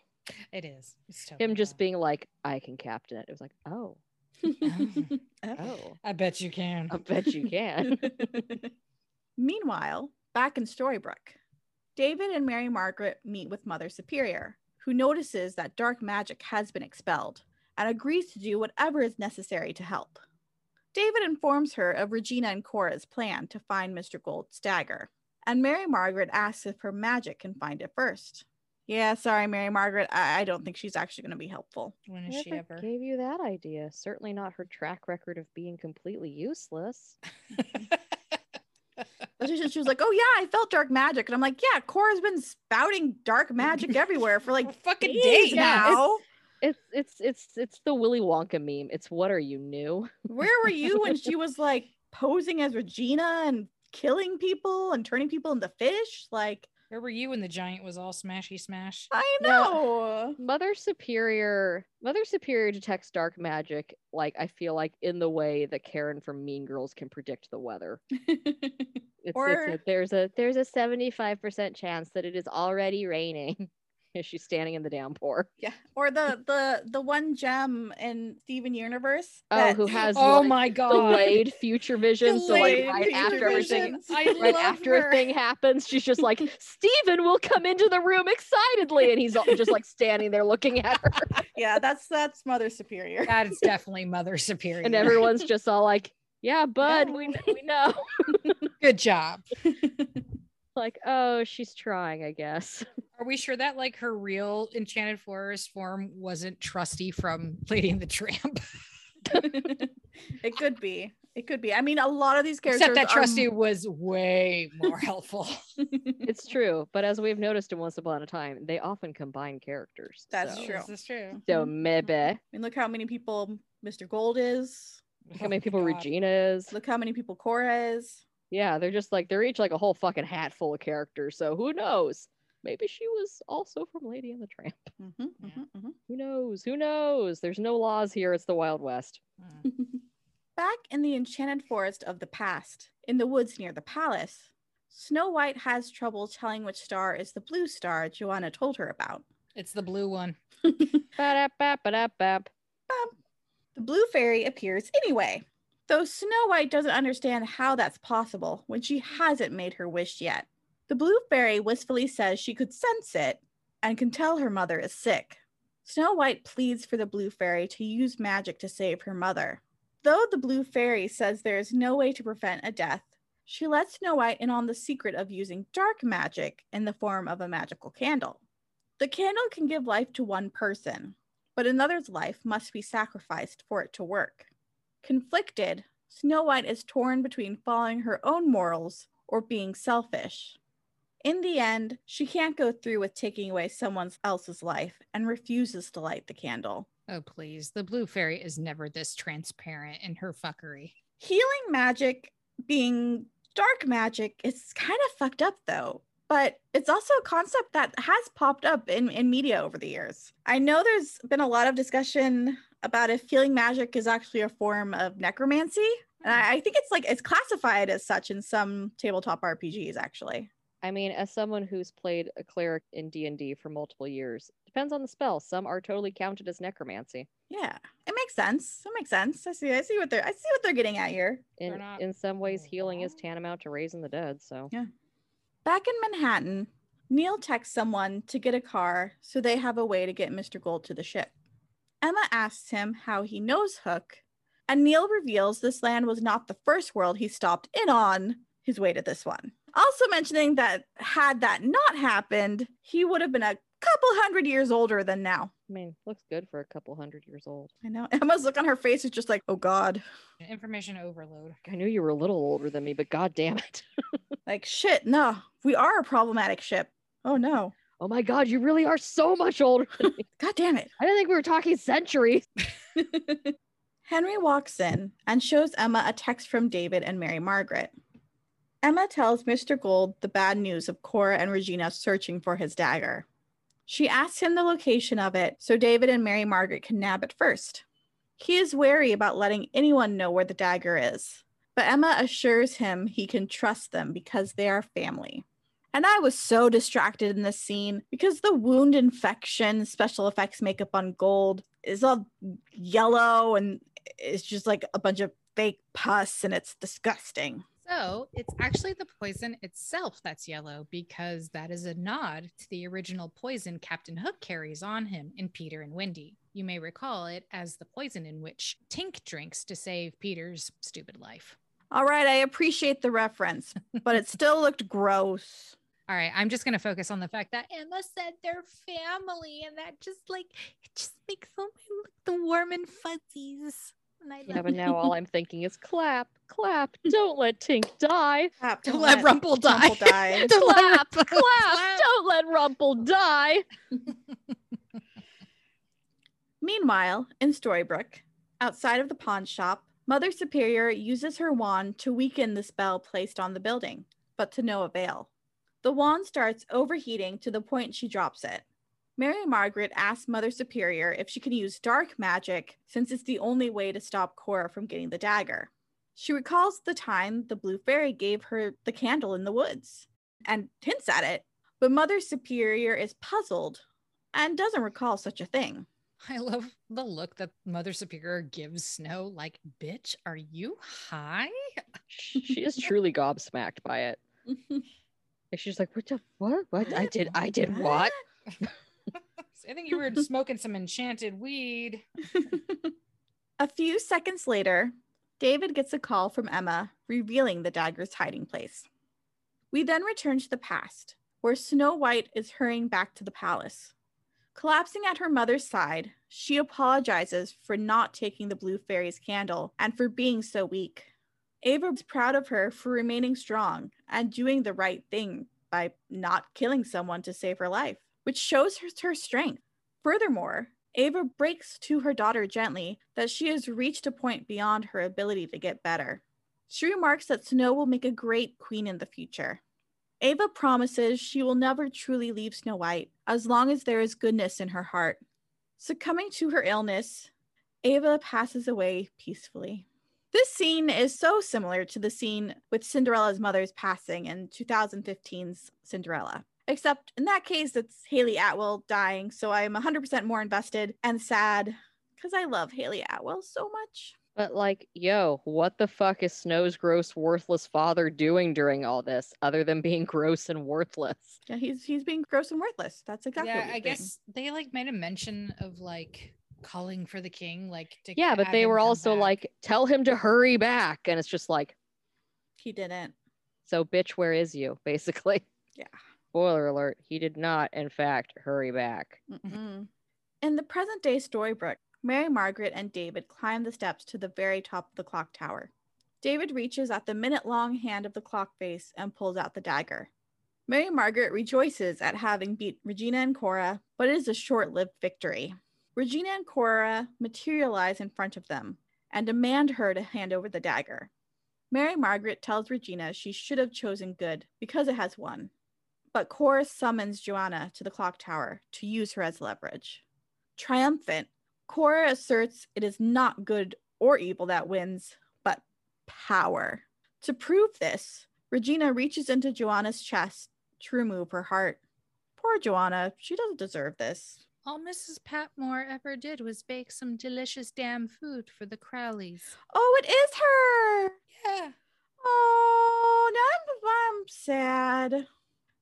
It is. It's totally Him just hot. being like, I can captain it. It was like, Oh. *laughs* oh, I bet you can. I bet you can. *laughs* *laughs* Meanwhile, back in Storybrooke, David and Mary Margaret meet with Mother Superior, who notices that dark magic has been expelled and agrees to do whatever is necessary to help. David informs her of Regina and Cora's plan to find Mr. Gold's dagger, and Mary Margaret asks if her magic can find it first. Yeah, sorry, Mary Margaret. I, I don't think she's actually going to be helpful. When is she ever? gave you that idea? Certainly not her track record of being completely useless. *laughs* But She, she was like, "Oh yeah, I felt dark magic," and I'm like, "Yeah, Cora's been spouting dark magic everywhere for like *laughs* fucking days days. Yeah, now. It's it's it's it's the Willy Wonka meme. It's what are you new? Where were you when *laughs* she was like posing as Regina and killing people and turning people into fish? Like, Where were you when the giant was all smashy smash? I No. know. Mother Superior Mother Superior detects dark magic like I feel like in the way that Karen from Mean Girls can predict the weather. *laughs* It's, Or- it's a, there's a there's a 75% chance that it is already raining. *laughs* Yeah, *laughs* she's standing in the downpour. Yeah. Or the the the one gem in Steven Universe. Oh, who has Oh like, my god. delayed future *laughs* vision? So like right future after everything, vision. Right love after a thing happens, she's just like, *laughs* Steven will come into the room excitedly, and he's all- just like standing there looking at her, yeah, that's that's Mother Superior. That is definitely Mother Superior. and everyone's just all like, "Yeah, bud, Yeah. we we know." Good job. like, oh, she's trying, I guess. Are we sure that like her real Enchanted Forest form wasn't Trusty from *laughs* Lady and the Tramp? *laughs* it could be. It could be. I mean, a lot of these characters Except that are Trusty m- was way more *laughs* helpful. It's true, but as we've noticed in Once Upon a Time, they often combine characters. That's so- true. This is true. So Mhm. maybe I mean, look how many people Mr. Gold is. look how many Oh people God. Regina is. Look how many people Cora is. Yeah, they're just like they're each like a whole fucking hat full of characters. So who knows? Maybe she was also from Lady and the Tramp. Mhm, Yeah. mhm, mhm. Who knows? Who knows? There's no laws here. It's the Wild West. Mm. *laughs* Back in the enchanted forest of the past, in the woods near the palace, Snow White has trouble telling which star is the blue star Johanna told her about. It's the blue one. *laughs* Ba-da-ba-ba-da-bap. The blue fairy appears anyway, though Snow White doesn't understand how that's possible when she hasn't made her wish yet. The blue fairy wistfully says she could sense it and can tell her mother is sick. Snow White pleads for the blue fairy to use magic to save her mother. Though the blue fairy says there is no way to prevent a death, she lets Snow White in on the secret of using dark magic in the form of a magical candle. The candle can give life to one person, but another's life must be sacrificed for it to work. Conflicted, Snow White is torn between following her own morals or being selfish. In the end, she can't go through with taking away someone else's life and refuses to light the candle. Oh please. The blue fairy is never this transparent in her fuckery. Healing magic being dark magic is kind of fucked up though. But it's also a concept that has popped up in, in media over the years. I know there's been a lot of discussion about if healing magic is actually a form of necromancy. And I, I think it's like it's classified as such in some tabletop RPGs, actually. I mean, as someone who's played a cleric in D and D for multiple years, depends on the spell. Some are totally counted as necromancy. Yeah, it makes sense. It makes sense. I see. I see what they're. I see what they're getting at here. In not in some ways, healing is tantamount to raising the dead. So yeah. Back in Manhattan, Neal texts someone to get a car so they have a way to get Mr. Gold to the ship. Emma asks him how he knows Hook, and Neal reveals this land was not the first world he stopped in on his way to this one. Also mentioning that had that not happened, he would have been a couple hundred years older than now. I mean, looks good for a couple hundred years old. I know. *laughs* Emma's look on her face is just like, oh God. Information overload. I knew you were a little older than me, but god damn it. *laughs* Like, shit, no, we are a problematic ship. Oh no. Oh my god, you really are so much older. *laughs* God damn it. I didn't think we were talking centuries. Henry walks in and shows Emma a text from David and Mary Margaret. Emma tells Mr. Gold the bad news of Cora and Regina searching for his dagger. She asks him the location of it so David and Mary Margaret can nab it first. He is wary about letting anyone know where the dagger is, but Emma assures him he can trust them because they are family. And I was so distracted in this scene because the wound infection special effects makeup on Gold is all yellow and it's just like a bunch of fake pus and it's disgusting. So it's actually the poison itself that's yellow because that is a nod to the original poison Captain Hook carries on him in Peter and Wendy. You may recall it as the poison in which Tink drinks to save Peter's stupid life. All right, I appreciate the reference, but it still looked gross. All right, I'm just going to focus on the fact that Emma said they're family, and that just like it just makes them look the warm and fuzzies. And I Yeah, but now all I'm thinking is clap, clap. Don't let Tink die. Clap, Don't let Rumple die. *laughs* Rumple die. Don't Clap, clap. Don't let Rumple die. *laughs* Meanwhile, in Storybrooke, outside of the pawn shop, Mother Superior uses her wand to weaken the spell placed on the building, but to no avail. The wand starts overheating to the point she drops it. Mary Margaret asks Mother Superior if she can use dark magic since it's the only way to stop Cora from getting the dagger. She recalls the time the Blue Fairy gave her the candle in the woods and hints at it, but Mother Superior is puzzled and doesn't recall such a thing. I love the look that Mother Superior gives Snow. Like, bitch, are you high? She is truly gobsmacked by it. *laughs* And she's like, "What the what? What? I did? I *laughs* did what?" *laughs* I think you were smoking some enchanted weed. a few seconds later, David gets a call from Emma revealing the dagger's hiding place. We then return to the past, where Snow White is hurrying back to the palace. Collapsing at her mother's side, she apologizes for not taking the blue fairy's candle and for being so weak. Ava is proud of her for remaining strong and doing the right thing by not killing someone to save her life, which shows her, her strength. Furthermore, Ava breaks to her daughter gently that she has reached a point beyond her ability to get better. She remarks that Snow will make a great queen in the future. Ava promises she will never truly leave Snow White as long as there is goodness in her heart. Succumbing to her illness, Ava passes away peacefully. This scene is so similar to the scene with Cinderella's mother's passing in 2015's Cinderella. Except in that case, it's Hayley Atwell dying, so I'm 100% more invested and sad because I love Hayley Atwell so much. But like, yo, what the fuck is Snow's gross, worthless father doing during all this, other than being *laughs* gross and worthless? Yeah, he's he's being gross and worthless. That's exactly. Yeah, I guess they like made a mention of like calling for the king, like to yeah, but they were also back. like, tell him to hurry back, and it's just like he didn't. So, bitch, where is you? Basically. Yeah. Spoiler alert: He did not, in fact, hurry back. Mm-mm. In the present day Storybrooke, Mary Margaret and David climb the steps to the very top of the clock tower. David reaches at the minute long hand of the clock face and pulls out the dagger. Mary Margaret rejoices at having beat Regina and Cora, but it is a short lived victory. Regina and Cora materialize in front of them and demand her to hand over the dagger. Mary Margaret tells Regina she should have chosen good because it has won. But Cora summons Johanna to the clock tower to use her as leverage. Triumphant, Cora asserts it is not good or evil that wins, but power. To prove this, Regina reaches into Johanna's chest to remove her heart. Poor Johanna, she doesn't deserve this. All Mrs. Patmore ever did was bake some delicious damn food for the Crawleys. Oh, it is her! Yeah. Oh, now I'm, I'm sad.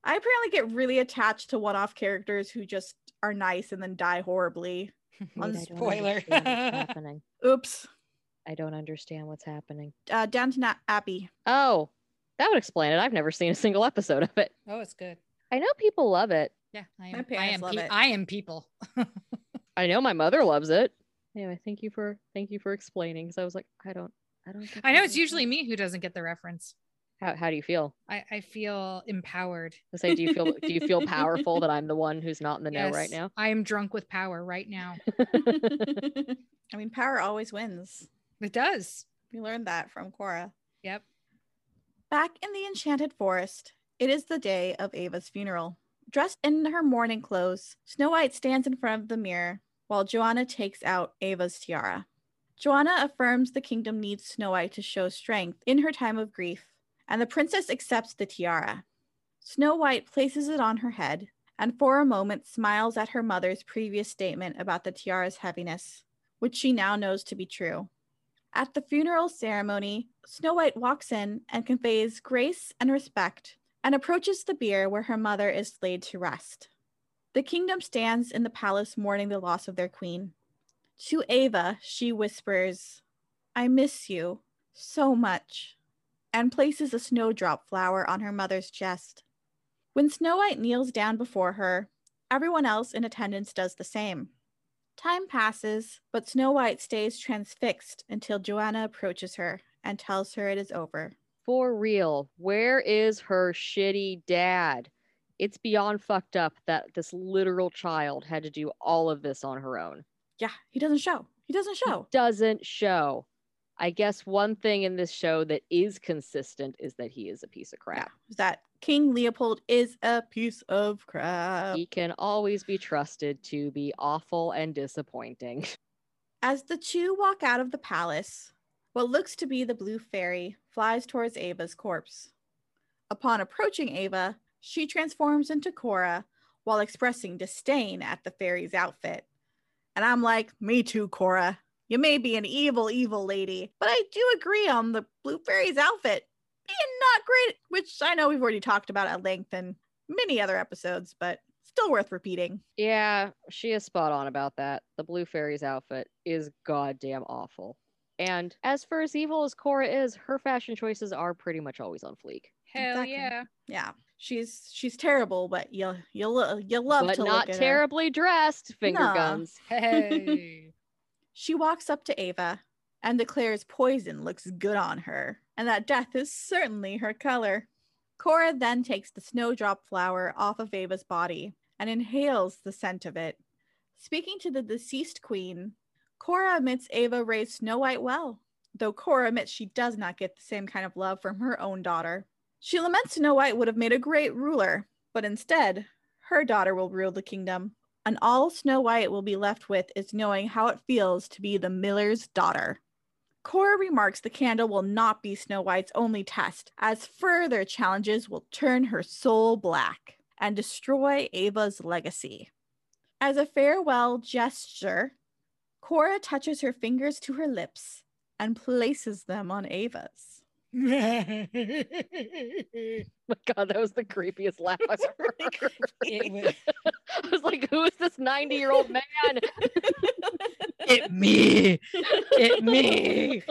I apparently get really attached to one off characters who just are nice and then die horribly. *laughs* Wait, I Spoiler. *laughs* happening. Oops. I don't understand what's happening. Uh, Downton A- Abbey. Oh, that would explain it. I've never seen a single episode of it. Oh, it's good. I know people love it. Yeah, I My am. I am. love pe- it. I am people. *laughs* I know my mother loves it. Anyway, thank you for thank you for explaining. Because I was like, I don't, I don't. I know it's usually me who doesn't get the reference. How how do you feel? I, I feel empowered. I say, do you feel do you feel *laughs* powerful that I'm the one who's not in the know right now? I am drunk with power right now. *laughs* I mean, power always wins. It does. We learned that from Cora. Yep. Back in the enchanted forest, it is the day of Ava's funeral. Dressed in her mourning clothes, Snow White stands in front of the mirror while Johanna takes out Ava's tiara. Johanna affirms the kingdom needs Snow White to show strength in her time of grief, and the princess accepts the tiara. Snow White places it on her head and for a moment smiles at her mother's previous statement about the tiara's heaviness, which she now knows to be true. At the funeral ceremony, Snow White walks in and conveys grace and respect and approaches the bier where her mother is laid to rest. The kingdom stands in the palace mourning the loss of their queen. To Ava, she whispers, I miss you so much, and places a snowdrop flower on her mother's chest. When Snow White kneels down before her, everyone else in attendance does the same. Time passes, but Snow White stays transfixed until Johanna approaches her and tells her it is over. For real, where is her shitty dad? It's beyond fucked up that this literal child had to do all of this on her own. Yeah, he doesn't show. He doesn't He show. doesn't show. I guess one thing in this show that is consistent is that he is a piece of crap. Yeah, that King Leopold is a piece of crap. He can always be trusted to be awful and disappointing. *laughs* As the two walk out of the palace, what looks to be the blue fairy flies towards Ava's corpse. Upon approaching Ava, she transforms into Cora while expressing disdain at the fairy's outfit. And I'm like, me too, Cora. You may be an evil, evil lady, but I do agree on the blue fairy's outfit being not great, which I know we've already talked about at length in many other episodes, but still worth repeating. Yeah, she is spot on about that. The Blue Fairy's outfit is goddamn awful. And as for as evil as Cora is, her fashion choices are pretty much always on fleek. Hell Exactly. yeah. Yeah, she's she's terrible, but you'll you'll you'll love but to not look at her. terribly dressed, finger Nah. guns. Hey. *laughs* She walks up to Ava and declares poison looks good on her, and that death is certainly her color. Cora then takes the snowdrop flower off of Ava's body and inhales the scent of it. Speaking to the deceased queen, Cora admits Ava raised Snow White well, though Cora admits she does not get the same kind of love from her own daughter. She laments Snow White would have made a great ruler, but instead, her daughter will rule the kingdom and all Snow White will be left with is knowing how it feels to be the miller's daughter. Cora remarks the candle will not be Snow White's only test, as further challenges will turn her soul black and destroy Ava's legacy. As a farewell gesture, Cora touches her fingers to her lips and places them on Ava's. *laughs* my god, that was the creepiest laugh I've *laughs* ever heard. Was- *laughs* I was like, who is this 90 year old man? it me. It me.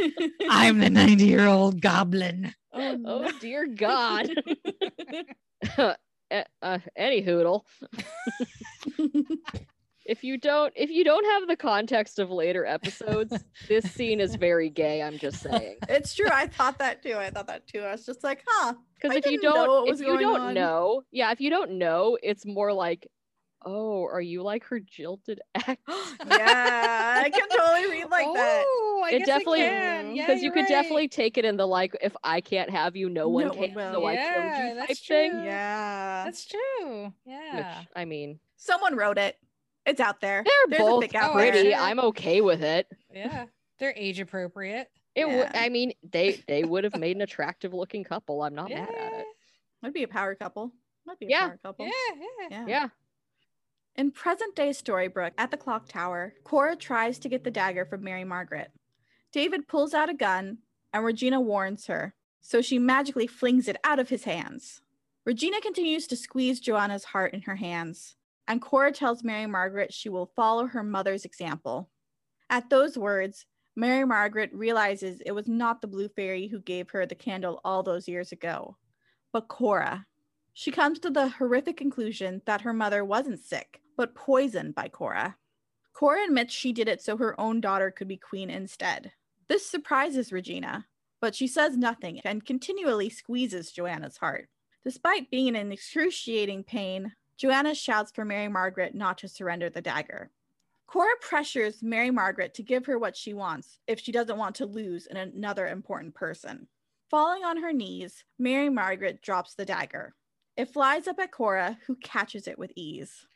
I'm the 90 year old goblin. oh, oh dear God. uh, uh, any hoodle. If you don't if you don't have the context of later episodes, *laughs* this scene is very gay, I'm just saying. it's true. I thought that too. I thought that too. I was just like, huh. Because if you don't if you don't on. know, yeah, if you don't know, it's more like, oh, are you like her jilted *laughs* ex? *gasps* yeah, I can totally read like that. Oh, I It guess definitely- can. Yeah, Because you could right. definitely take it in the like, if I can't have you, no one No one can. will. So I Yeah, killed you that's type thing. true. Yeah. That's true. Yeah. Which I mean, Someone wrote it. It's out there. they're There's both pic pretty. there. I'm okay with it. Yeah. They're age appropriate. It. Yeah. I mean, they they would have made an attractive looking couple. I'm not yeah. mad at it. Would be a power couple. Might be a Yeah. power couple. Yeah, yeah. Yeah. Yeah. In present day Storybrooke, at the clock tower, Cora tries to get the dagger from Mary Margaret. David pulls out a gun, and Regina warns her, so she magically flings it out of his hands. Regina continues to squeeze Johanna's heart in her hands, and Cora tells Mary Margaret she will follow her mother's example. At those words, Mary Margaret realizes it was not the blue fairy who gave her the candle all those years ago, but Cora. She comes to the horrific conclusion that her mother wasn't sick, but poisoned by Cora. Cora admits she did it so her own daughter could be queen instead. This surprises Regina, but she says nothing and continually squeezes Johanna's heart. Despite being in an excruciating pain, Johanna shouts for Mary Margaret not to surrender the dagger. Cora pressures Mary Margaret to give her what she wants if she doesn't want to lose an- another important person. Falling on her knees, Mary Margaret drops the dagger. It flies up at Cora, who catches it with ease.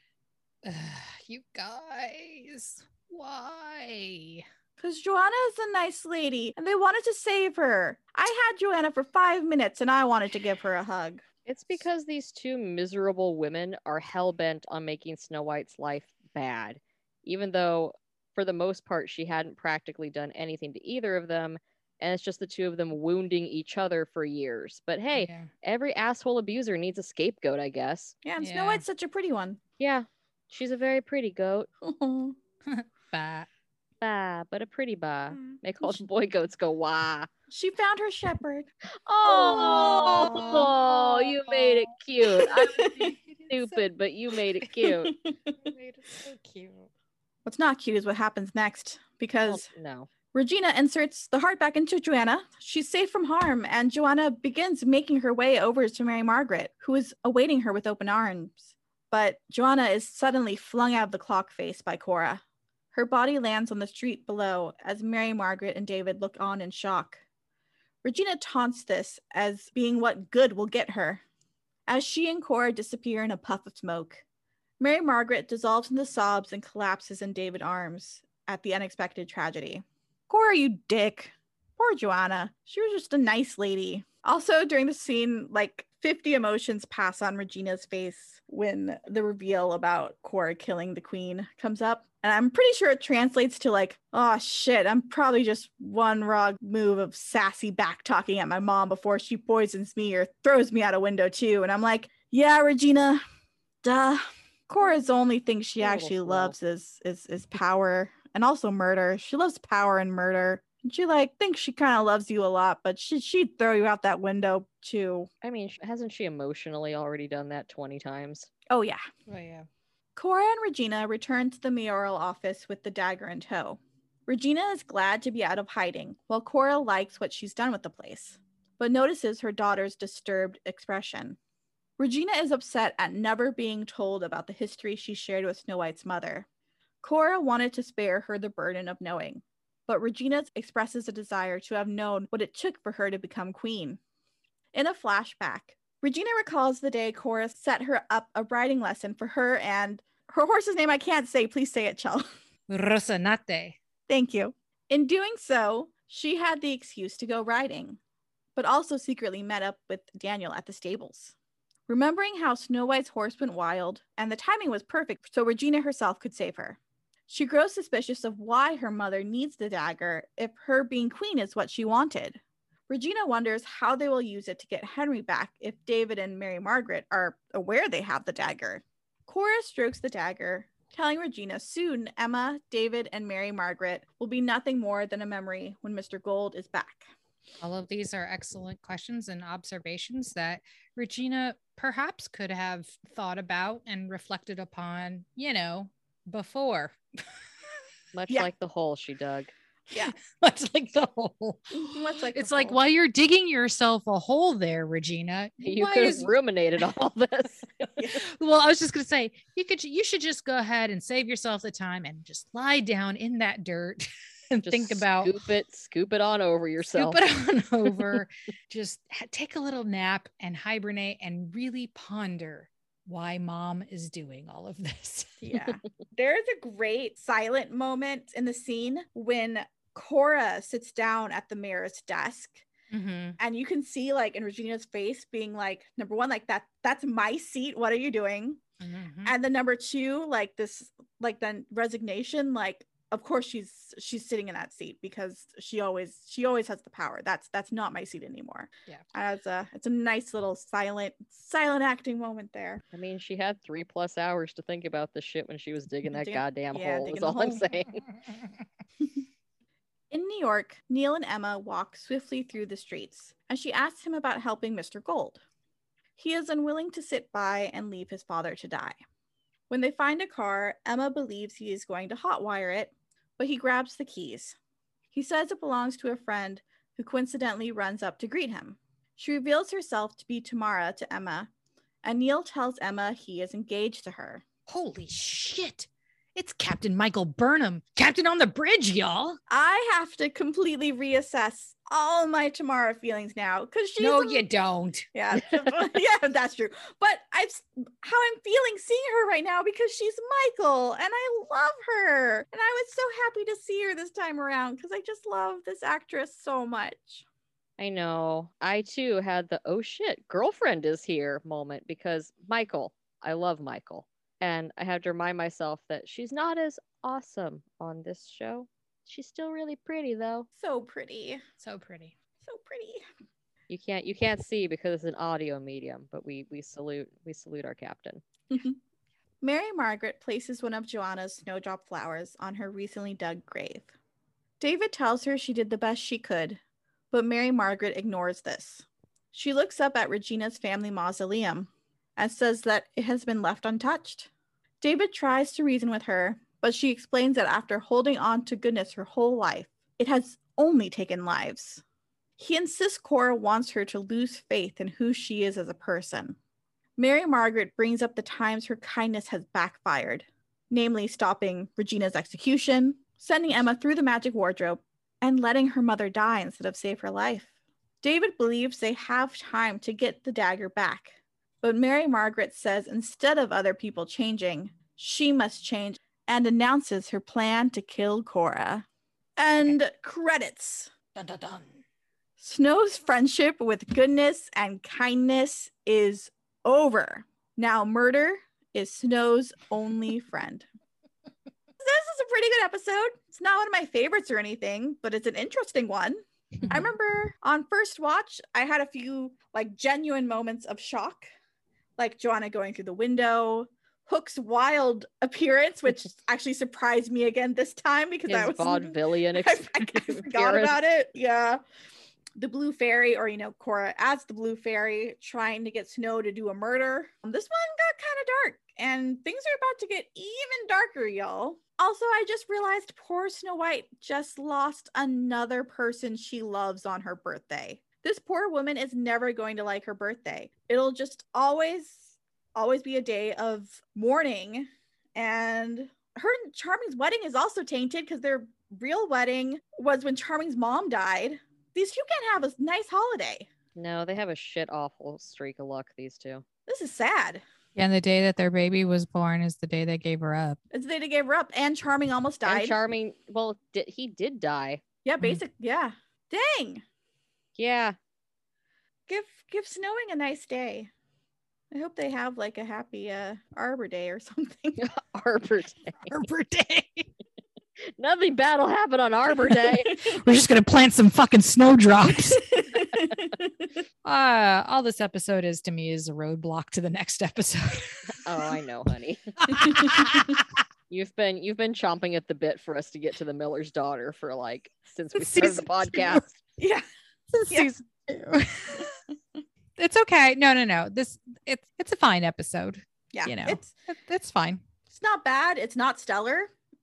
Ugh, *sighs* you guys, why? Because Johanna is a nice lady and they wanted to save her. I had Johanna for five minutes and I wanted to give her a hug. It's because these two miserable women are hell bent on making Snow White's life bad, even though, for the most part, she hadn't practically done anything to either of them, and it's just the two of them wounding each other for years. But hey, Yeah. every asshole abuser needs a scapegoat, I guess. Yeah, and Snow Yeah. White's such a pretty one. Yeah, she's a very pretty goat. *laughs* *laughs* Bah. Bah, but a pretty bah. Mm. Make all the boy goats go wah. she found her shepherd. Oh, you made it cute. I was being *laughs* It's so- stupid, but you made it cute. *laughs* you made it so cute. What's not cute is what happens next because no. Regina inserts the heart back into Johanna. She's safe from harm, and Johanna begins making her way over to Mary Margaret, who is awaiting her with open arms. But Johanna is suddenly flung out of the clock face by Cora. Her body lands on the street below as Mary Margaret and David look on in shock. Regina taunts this as being what good will get her. As she and Cora disappear in a puff of smoke, Mary Margaret dissolves into sobs and collapses in David's arms at the unexpected tragedy. Cora, you dick. Poor Johanna. She was just a nice lady. Also, during the scene, like 50 emotions pass on Regina's face when the reveal about Cora killing the queen comes up. And I'm pretty sure it translates to like, oh shit, I'm probably just one wrong move of sassy back talking at my mom before she poisons me or throws me out a window too. And I'm like, yeah, Regina, duh. Cora's the only thing she actually loves is is is power and also murder. She loves power and murder. And she like thinks she kind of loves you a lot, but she she'd throw you out that window too. I mean, hasn't she emotionally already done that 20 times? Oh yeah. Oh yeah. Cora and Regina return to the mayoral office with the dagger in tow. Regina is glad to be out of hiding, while Cora likes what she's done with the place, but notices her daughter's disturbed expression. Regina is upset at never being told about the history she shared with Snow White's mother. Cora wanted to spare her the burden of knowing, but Regina expresses a desire to have known what it took for her to become queen. In a flashback, Regina recalls the day Cora set her up a riding lesson for her and her horse's name I can't say. Please say it, Chell. *laughs* Rocinante. Thank you. In doing so, she had the excuse to go riding, but also secretly met up with Daniel at the stables. Remembering how Snow White's horse went wild, and the timing was perfect so Regina herself could save her. She grows suspicious of why her mother needs the dagger if her being queen is what she wanted. Regina wonders how they will use it to get Henry back if David and Mary Margaret are aware they have the dagger. Cora strokes the dagger, telling Regina soon Emma, David, and Mary Margaret will be nothing more than a memory when Mr. Gold is back. All of these are excellent questions and observations that Regina perhaps could have thought about and reflected upon, you know, before. *laughs* Much Yeah. like the hole she dug. Yeah. *laughs* Much like the hole. Much like it's like hole. while you're digging yourself a hole there, Regina. You could is- have ruminated on all *laughs* this. well, I was just gonna say you could you should just go ahead and save yourself the time and just lie down in that dirt and Just think about scoop it, scoop it on over yourself. scoop it on over, just ha- take a little nap and hibernate and really ponder why mom is doing all of this. Yeah. *laughs* There's a great silent moment in the scene when Cora sits down at the mayor's desk Mhm. and you can see like in Regina's face being like number one like that that's my seat what are you doing Mhm. and then number two like this like then resignation like of course she's she's sitting in that seat because she always she always has the power that's that's not my seat anymore Yeah. it's a it's a nice little silent silent acting moment there I mean, she had three plus hours to think about this shit when she was digging that goddamn yeah, hole. Is all I'm saying. *laughs* *laughs* In New York, Neal and Emma walk swiftly through the streets, and she asks him about helping Mr. Gold. He is unwilling to sit by and leave his father to die. When they find a car, Emma believes he is going to hotwire it, but he grabs the keys. He says it belongs to a friend who coincidentally runs up to greet him. She reveals herself to be Tamara to Emma, and Neal tells Emma he is engaged to her. Holy shit. It's Captain Michael Burnham, Captain on the bridge, y'all. I have to completely reassess all my Tamara feelings now because she's no, a- you don't. Yeah, *laughs* *laughs* yeah, that's true. But I've how I'm feeling seeing her right now because she's Michael and I love her. And I was so happy to see her this time around because I just love this actress so much. I know. I too had the oh shit, girlfriend is here moment because Michael, I love Michael. And I have to remind myself that she's not as awesome on this show. She's still really pretty though. So pretty. So pretty. So pretty. You can't you can't see because it's an audio medium, but we we salute we salute our captain. Mm-hmm. Mary Margaret places one of Johanna's snowdrop flowers on her recently dug grave. David tells her she did the best she could, but Mary Margaret ignores this. She looks up at Regina's family mausoleum and says that it has been left untouched. David tries to reason with her, but she explains that after holding on to goodness her whole life, it has only taken lives. He insists Cora wants her to lose faith in who she is as a person. Mary Margaret brings up the times her kindness has backfired, namely stopping Regina's execution, sending Emma through the magic wardrobe, and letting her mother die instead of save her life. David believes they have time to get the dagger back, but Mary Margaret says instead of other people changing, she must change and announces her plan to kill Cora. And credits. Dun dun dun. Snow's friendship with goodness and kindness is over. Now, murder is Snow's only friend. *laughs* this is a pretty good episode. It's not one of my favorites or anything, but it's an interesting one. I *laughs* remember on first watch, I had a few like genuine moments of shock, like Johanna going through the window, Hook's wild appearance, which actually surprised me again this time because His I was *laughs* vaudevillian I, I- I *laughs* forgot about it. Yeah. The Blue Fairy, or you know, Cora as the Blue Fairy, trying to get Snow to do a murder. Um, This one got kind of dark, and things are about to get even darker, y'all. Also, I just realized poor Snow White just lost another person she loves on her birthday. This poor woman is never going to like her birthday. It'll just always, always be a day of mourning. And her and Charming's wedding is also tainted because their real wedding was when Charming's mom died. These two can't have a nice holiday. No, they have a shit awful streak of luck, these two. This is sad. Yeah, and the day that their baby was born is the day they gave her up. It's the day they gave her up, and Charming almost died. And died. Charming, well, di- he did die. yeah, Mhm. basic. Yeah. Dang. Yeah. Give give Snowing a nice day. I hope they have like a happy uh Arbor Day or something. *laughs* Arbor Day. *laughs* Arbor Day. *laughs* Nothing bad will happen on Arbor Day. We're just gonna plant some fucking snowdrops. uh all this episode is to me is a roadblock to the next episode. oh, I know, honey. You've been you've been chomping at the bit for us to get to the Miller's daughter for like since we started the Season two. podcast. yeah. This is Yeah. season two. It's okay. No, no, no. This it's it's a fine episode. Yeah. You know. It's It's fine. it's not bad. It's not stellar.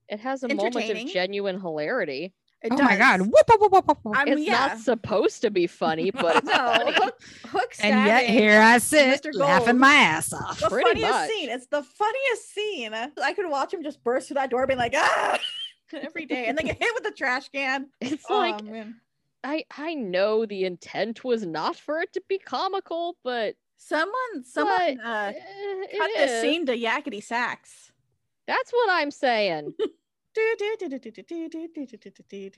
It has a moment of genuine hilarity. It oh my god. Whoop, whoop, whoop, whoop, whoop. I mean, It's yeah. not supposed to be funny, *laughs* but it's no, funny. Hook, Hook and yet here I sit laughing my ass off. the Pretty funniest much. scene. It's the funniest scene. I could watch him just burst through that door, being like, ah, *laughs* every day, and then get hit with a trash can. It's Oh, like man. I I know the intent was not for it to be comical, but someone, someone uh, eh, cut it this is. scene to yakety sax. That's what I'm saying. *laughs*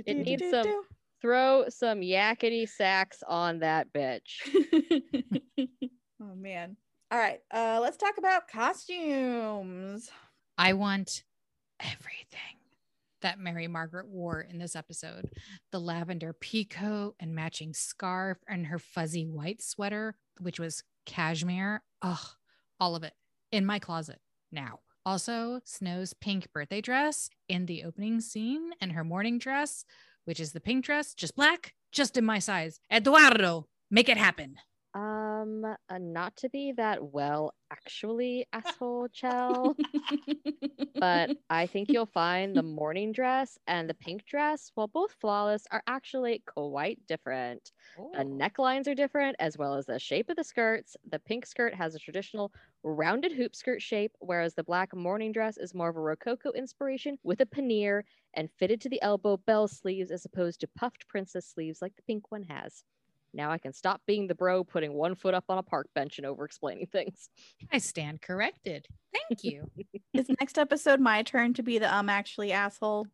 It needs some- Throw some yakety sax on that bitch. *laughs* oh man. All right. Uh let's talk about costumes. I want everything that Mary Margaret wore in this episode the lavender peacoat and matching scarf and her fuzzy white sweater, which was cashmere. Oh, all of it in my closet now. Also, Snow's pink birthday dress in the opening scene and her morning dress, which is the pink dress, just black, just in my size. Eduardo, make it happen. Um, uh, not to be that well, actually, *laughs* asshole Chell, but I think you'll find the morning dress and the pink dress, while both flawless, are actually quite different. The necklines are different, as well as the shape of the skirts. The pink skirt has a traditional rounded hoop skirt shape, whereas the black morning dress is more of a Rococo inspiration with a pannier and fitted to the elbow bell sleeves as opposed to puffed princess sleeves like the pink one has. Now I can stop being the bro putting one foot up on a park bench and over explaining things. I stand corrected. Thank you. *laughs* Is next episode my turn to be the um actually asshole?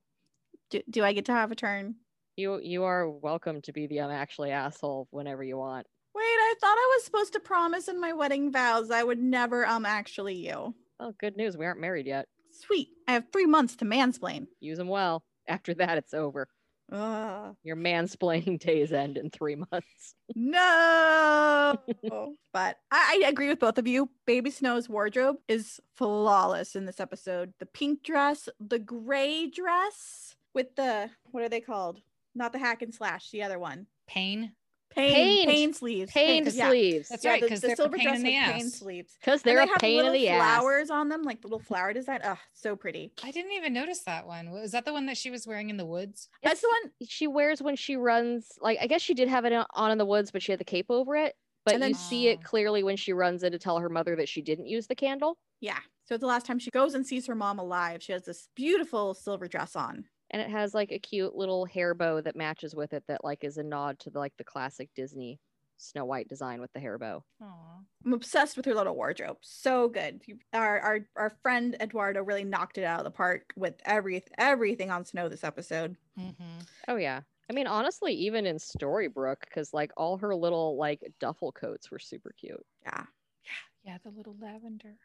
Do, do I get to have a turn? You you are welcome to be the I'm actually asshole whenever you want. Wait, I thought I was supposed to promise in my wedding vows I would never um actually you. Well, good news, we aren't married yet. Sweet. I have three months to mansplain. Use them well. After that, it's over. Ugh. Your mansplaining *laughs* days end in three months. *laughs* No. *laughs* but I, I agree with both of you. Baby Snow's wardrobe is flawless in this episode. The pink dress, the gray dress with the what are they called? Not the hack and slash, the other one. Pain. Pain, Pained. pain sleeves. Pained yeah. sleeves. That's Yeah, right, 'cause the they're silver dress in the with pain sleeves. Because they're they a have pain in little the ass. flowers on them, like little flower design. Ugh, so pretty. I didn't even notice that one. Was that the one that she was wearing in the woods? That's the one. She wears when she runs. Like I guess she did have it on- on in the woods, but she had the cape over it. But And then- you see it Oh. clearly when she runs in to tell her mother that she didn't use the candle. Yeah. So the last time she goes and sees her mom alive. She has this beautiful silver dress on. And it has like a cute little hair bow that matches with it that like is a nod to the like the classic disney snow white design with the hair bow Aw. I'm obsessed with her little wardrobe. So good. You- Our our our friend Eduardo really knocked it out of the park with every everything on Snow this episode. Mhm. oh yeah I mean, honestly, even in Storybrooke, because like all her little like duffel coats were super cute. Yeah. Yeah, yeah the little lavender.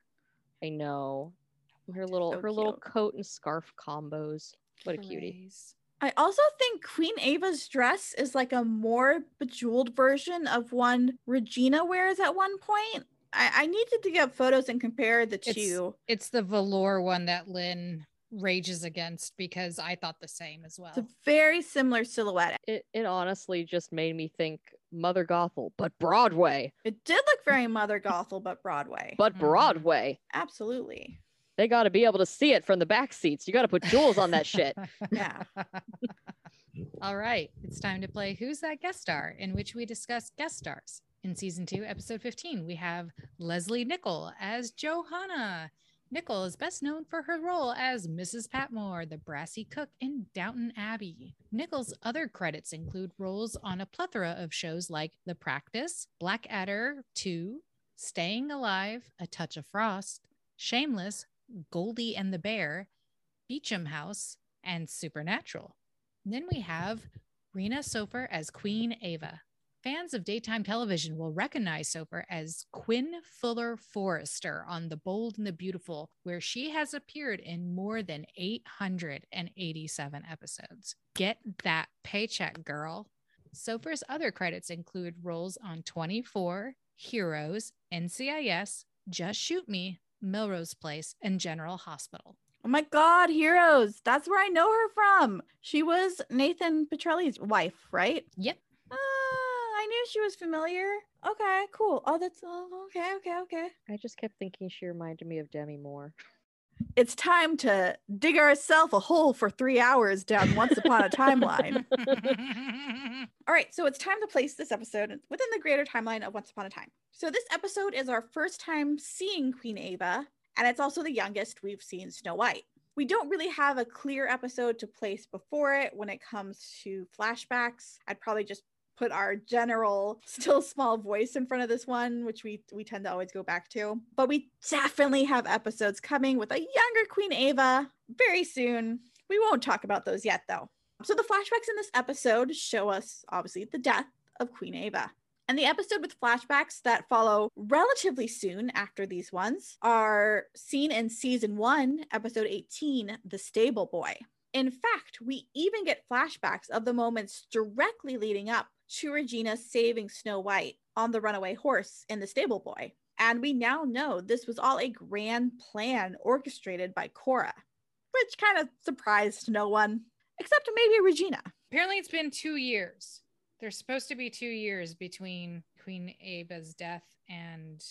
I know. Her little So her little coat and scarf combos. What a cutie. I also think Queen Ava's dress is like a more bejeweled version of one Regina wears at one point. I, I needed to get photos and compare the It's- two. It's the velour one that Lynn rages against because I thought the same as well. It's a very similar silhouette. It it honestly just made me think Mother Gothel, but Broadway. It did look very Mother Gothel, but Broadway. But Mhm. Broadway. Absolutely. They got to be able to see it from the back seats. You got to put jewels on that shit. *laughs* Yeah. *laughs* All right, it's time to play Who's That Guest Star, in which we discuss guest stars. In season two, episode 15, we have Lesley Nicol as Johanna. Nicol is best known for her role as Mrs. Patmore, the brassy cook in Downton Abbey. Nicol's other credits include roles on a plethora of shows like The Practice, Blackadder 2, Staying Alive, A Touch of Frost, Shameless, Goldie and the Bear, Beecham House, and Supernatural. Then we have Rena Sofer as Queen Ava. Fans of daytime television will recognize Sofer as Quinn Fuller Forrester on The Bold and the Beautiful, where she has appeared in more than 887 episodes. Get that paycheck, girl. Sofer's other credits include roles on 24, Heroes, NCIS, Just Shoot Me, Melrose Place, and General Hospital. Oh my God, Heroes. That's where I know her from. She was Nathan Petrelli's wife, right? Yep. Ah, I knew she was familiar. Okay, cool. Oh, that's oh, okay, okay, okay. I just kept thinking she reminded me of Demi Moore. *laughs* It's time to dig ourselves a hole for three hours down Once Upon a Timeline. *laughs* All right, so it's time to place this episode within the greater timeline of Once Upon a Time. So this episode is our first time seeing Queen Ava, and it's also the youngest we've seen Snow White. We don't really have a clear episode to place before it when it comes to flashbacks. I'd probably just put our general still small voice in front of this one which we we tend to always go back to but we definitely have episodes coming with a younger queen ava very soon we won't talk about those yet though so the flashbacks in this episode show us obviously the death of Queen Ava. And the episode with flashbacks that follow relatively soon after these ones are seen in season 1, episode 18, The Stable Boy. In fact, we even get flashbacks of the moments directly leading up to Regina saving Snow White on the runaway horse in The Stable Boy. And we now know this was all a grand plan orchestrated by Cora, which kind of surprised no one except maybe Regina. Apparently, it's been two years. There's supposed to be two years between Queen Ava's death and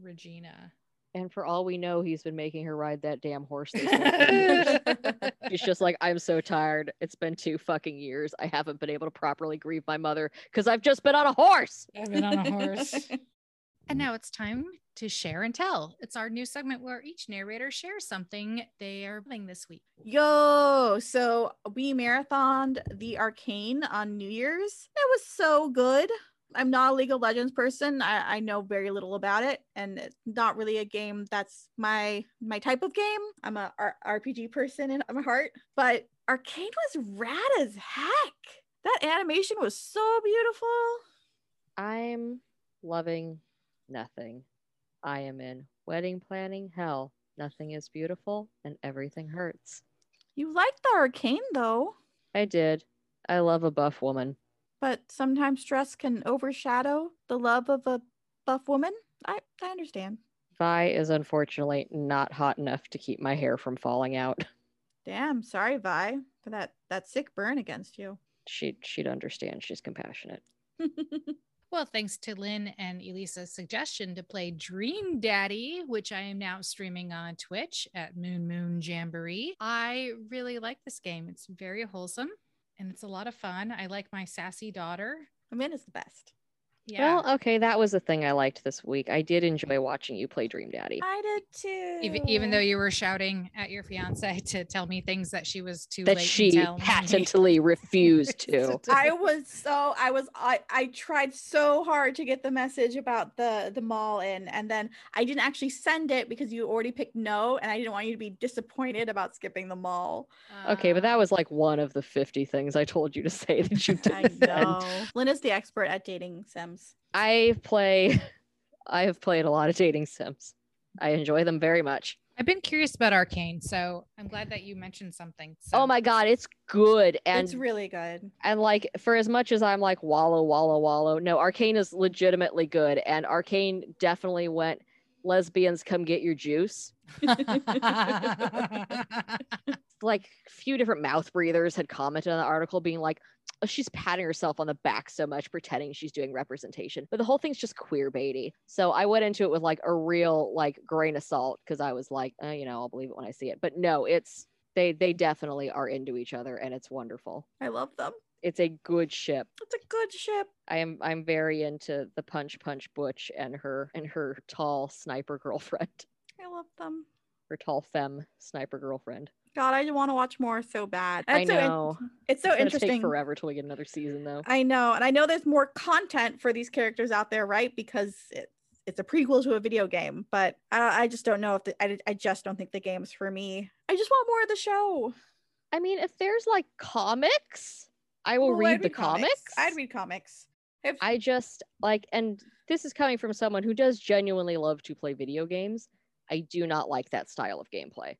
Regina. And for all we know, he's been making her ride that damn horse. this whole time. *laughs* She's just like, I'm so tired. It's been two fucking years. I haven't been able to properly grieve my mother because I've just been on a horse. I've been on a horse. *laughs* and now it's time to share and tell. It's our new segment where each narrator shares something they are playing this week. Yo, so we marathoned the Arcane on New Year's. It was so good. I'm not a League of Legends person. I, I know very little about it, and it's not really a game that's my my type of game. I'm a R- RPG person in my heart, but Arcane was rad as heck. That animation was so beautiful. I'm loving nothing. I am in wedding planning hell. Nothing is beautiful and everything hurts. You liked the Arcane though, I did. I love a buff woman. But sometimes stress can overshadow the love of a buff woman. I I understand. Vi is unfortunately not hot enough to keep my hair from falling out. *laughs* Damn, sorry, Vi, for that that sick burn against you. She she'd understand. She's compassionate. *laughs* Well, thanks to Lynn and Elisa's suggestion to play Dream Daddy, which I am now streaming on Twitch at Moon Moon Jamboree. I really like this game. It's very wholesome and it's a lot of fun. I like my sassy daughter. Amanda's the best. Yeah. Well, okay, that was the thing I liked this week. I did enjoy watching you play Dream Daddy. I did too. even, even though you were shouting at your fiance *laughs* to tell me things that she was too That late she to tell me. patently *laughs* refused to. I was so I was I I tried so hard to get the message about the the mall in and then I didn't actually send it because you already picked no and I didn't want you to be disappointed about skipping the mall. Okay, but Uh, that was like one of the 50 things I told you to say that you *laughs* didn't send. know. Linda's the expert at dating Sims. I play, *laughs* I have played a lot of dating sims. I enjoy them very much. I've been curious about Arcane, so I'm glad that you mentioned something. So. Oh my god, it's good and it's really good. and like for as much as I'm like wallow wallow wallow, no, Arcane is legitimately good and Arcane definitely went lesbians come get your juice. *laughs* Like a few different mouth breathers had commented on the article being like "Oh, she's patting herself on the back so much pretending she's doing representation. But the whole thing's just queer baity. So I went into it with like a real like grain of salt because I was like, uh, you know, I'll believe it when I see it. But no, it's they they definitely are into each other and it's wonderful. I love them. It's a good ship. It's a good ship. I am I'm very into the punch punch butch and her and her tall sniper girlfriend. *laughs* Love them. Her tall femme sniper girlfriend. God, I want to watch more so bad. I It's so in- know. it's so it's interesting. take forever till we get another season though. I know, and I know there's more content for these characters out there, right? Because it's it's a prequel to a video game, but I, I just don't know if the, I I just don't think the game's for me. I just want more of the show. I mean, if there's like comics, I will I'd read the comics. I'd read comics. If I just like, and this is coming from someone who does genuinely love to play video games. I do not like that style of gameplay.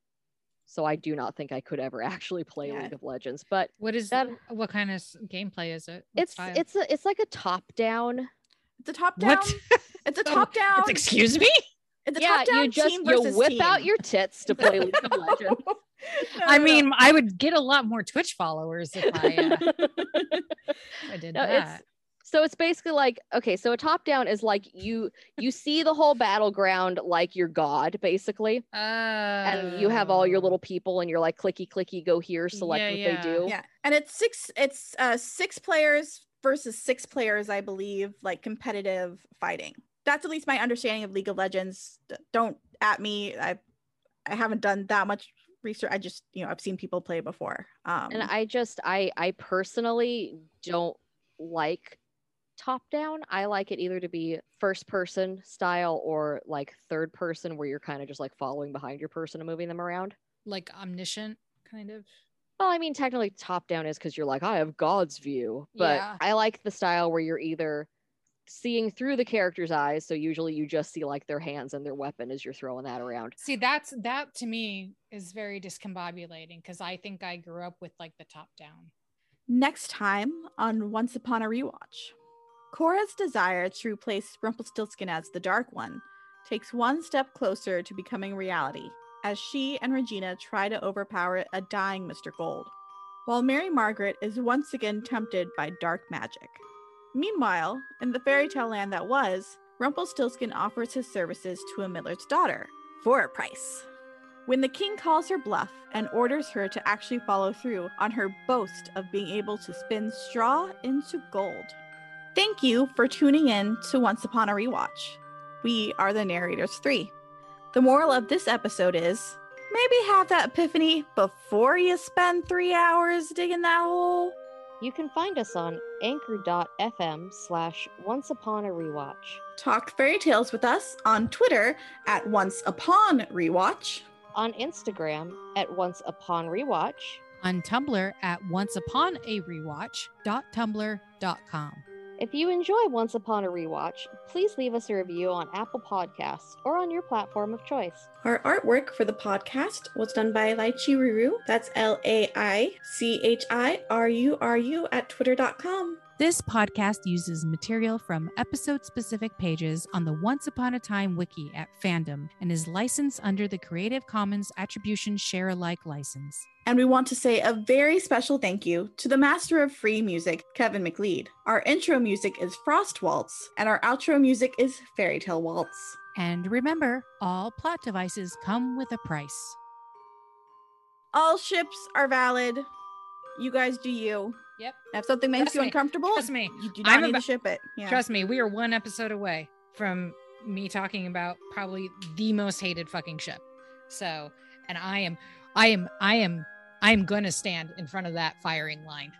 So I do not think I could ever *laughs* actually play Yeah. League of Legends. But what is that- what kind of gameplay is it? What it's style? it's a, it's like a top down. it's a top down, what? it's a *laughs* Oh, top down. It's- excuse me. It's a Yeah, top down you just team you versus whip out your tits to play League of *laughs* Legends. No, I no, no. mean, I would get a lot more Twitch followers if I, uh, if I did No, it's that. So it's basically like okay so a top down is like you you see the whole battleground like you're god basically and you have all your Oh. little people and you're like clicky clicky go here select Yeah, what yeah. they do yeah and it's six it's uh six players versus six players i believe like competitive fighting that's at least my understanding of league of legends don't at me i i haven't done that much research i just you know i've seen people play before um and i just i i personally don't like top down i like it either to be first person style or like third person where you're kind of just like following behind your person and moving them around like omniscient kind of. Well, I mean, technically, top down is because you're like, I have God's view. But Yeah. I like the style where you're either seeing through the character's eyes. So usually you just see like their hands and their weapon as you're throwing that around. See, that's that to me is very discombobulating because I think I grew up with like the top down. next time on once upon a rewatch cora's desire to replace rumpelstiltskin as the dark one takes one step closer to becoming reality as she and regina try to overpower a dying mr gold while mary margaret is once again tempted by dark magic meanwhile in the fairy tale land that was rumpelstiltskin offers his services to a miller's daughter for a price when the king calls her bluff and orders her to actually follow through on her boast of being able to spin straw into gold. Thank you for tuning in to Once Upon a Rewatch. We are the Narrators 3. The moral of this episode is maybe have that epiphany before you spend three hours digging that hole. You can find us on anchor.fm slash once upon a rewatch. Talk fairy tales with us on Twitter at Once Upon Rewatch. On Instagram at once upon rewatch. On Tumblr at onceupon.a-rewatch.tumblr.com. If you enjoy Once Upon a Rewatch, please leave us a review on Apple Podcasts or on your platform of choice. Our artwork for the podcast was done by Laichi Ruru. That's L A I C H I R U R U at twitter.com. This podcast uses material from episode specific pages on the Once Upon a Time wiki at Fandom and is licensed under the Creative Commons Attribution Share Alike license. And we want to say a very special thank you to the master of free music, Kevin MacLeod. Our intro music is Frost Waltz, and our outro music is Fairy Tale Waltz. And remember, all plot devices come with a price. All ships are valid. You guys do you. Yep. If something makes Trust you me. uncomfortable, Trust me. you do not I'm need abo- to ship it. Yeah. Trust me, we are one episode away from me talking about probably the most hated fucking ship. So, and I am, I am, I am, I am gonna stand in front of that firing line.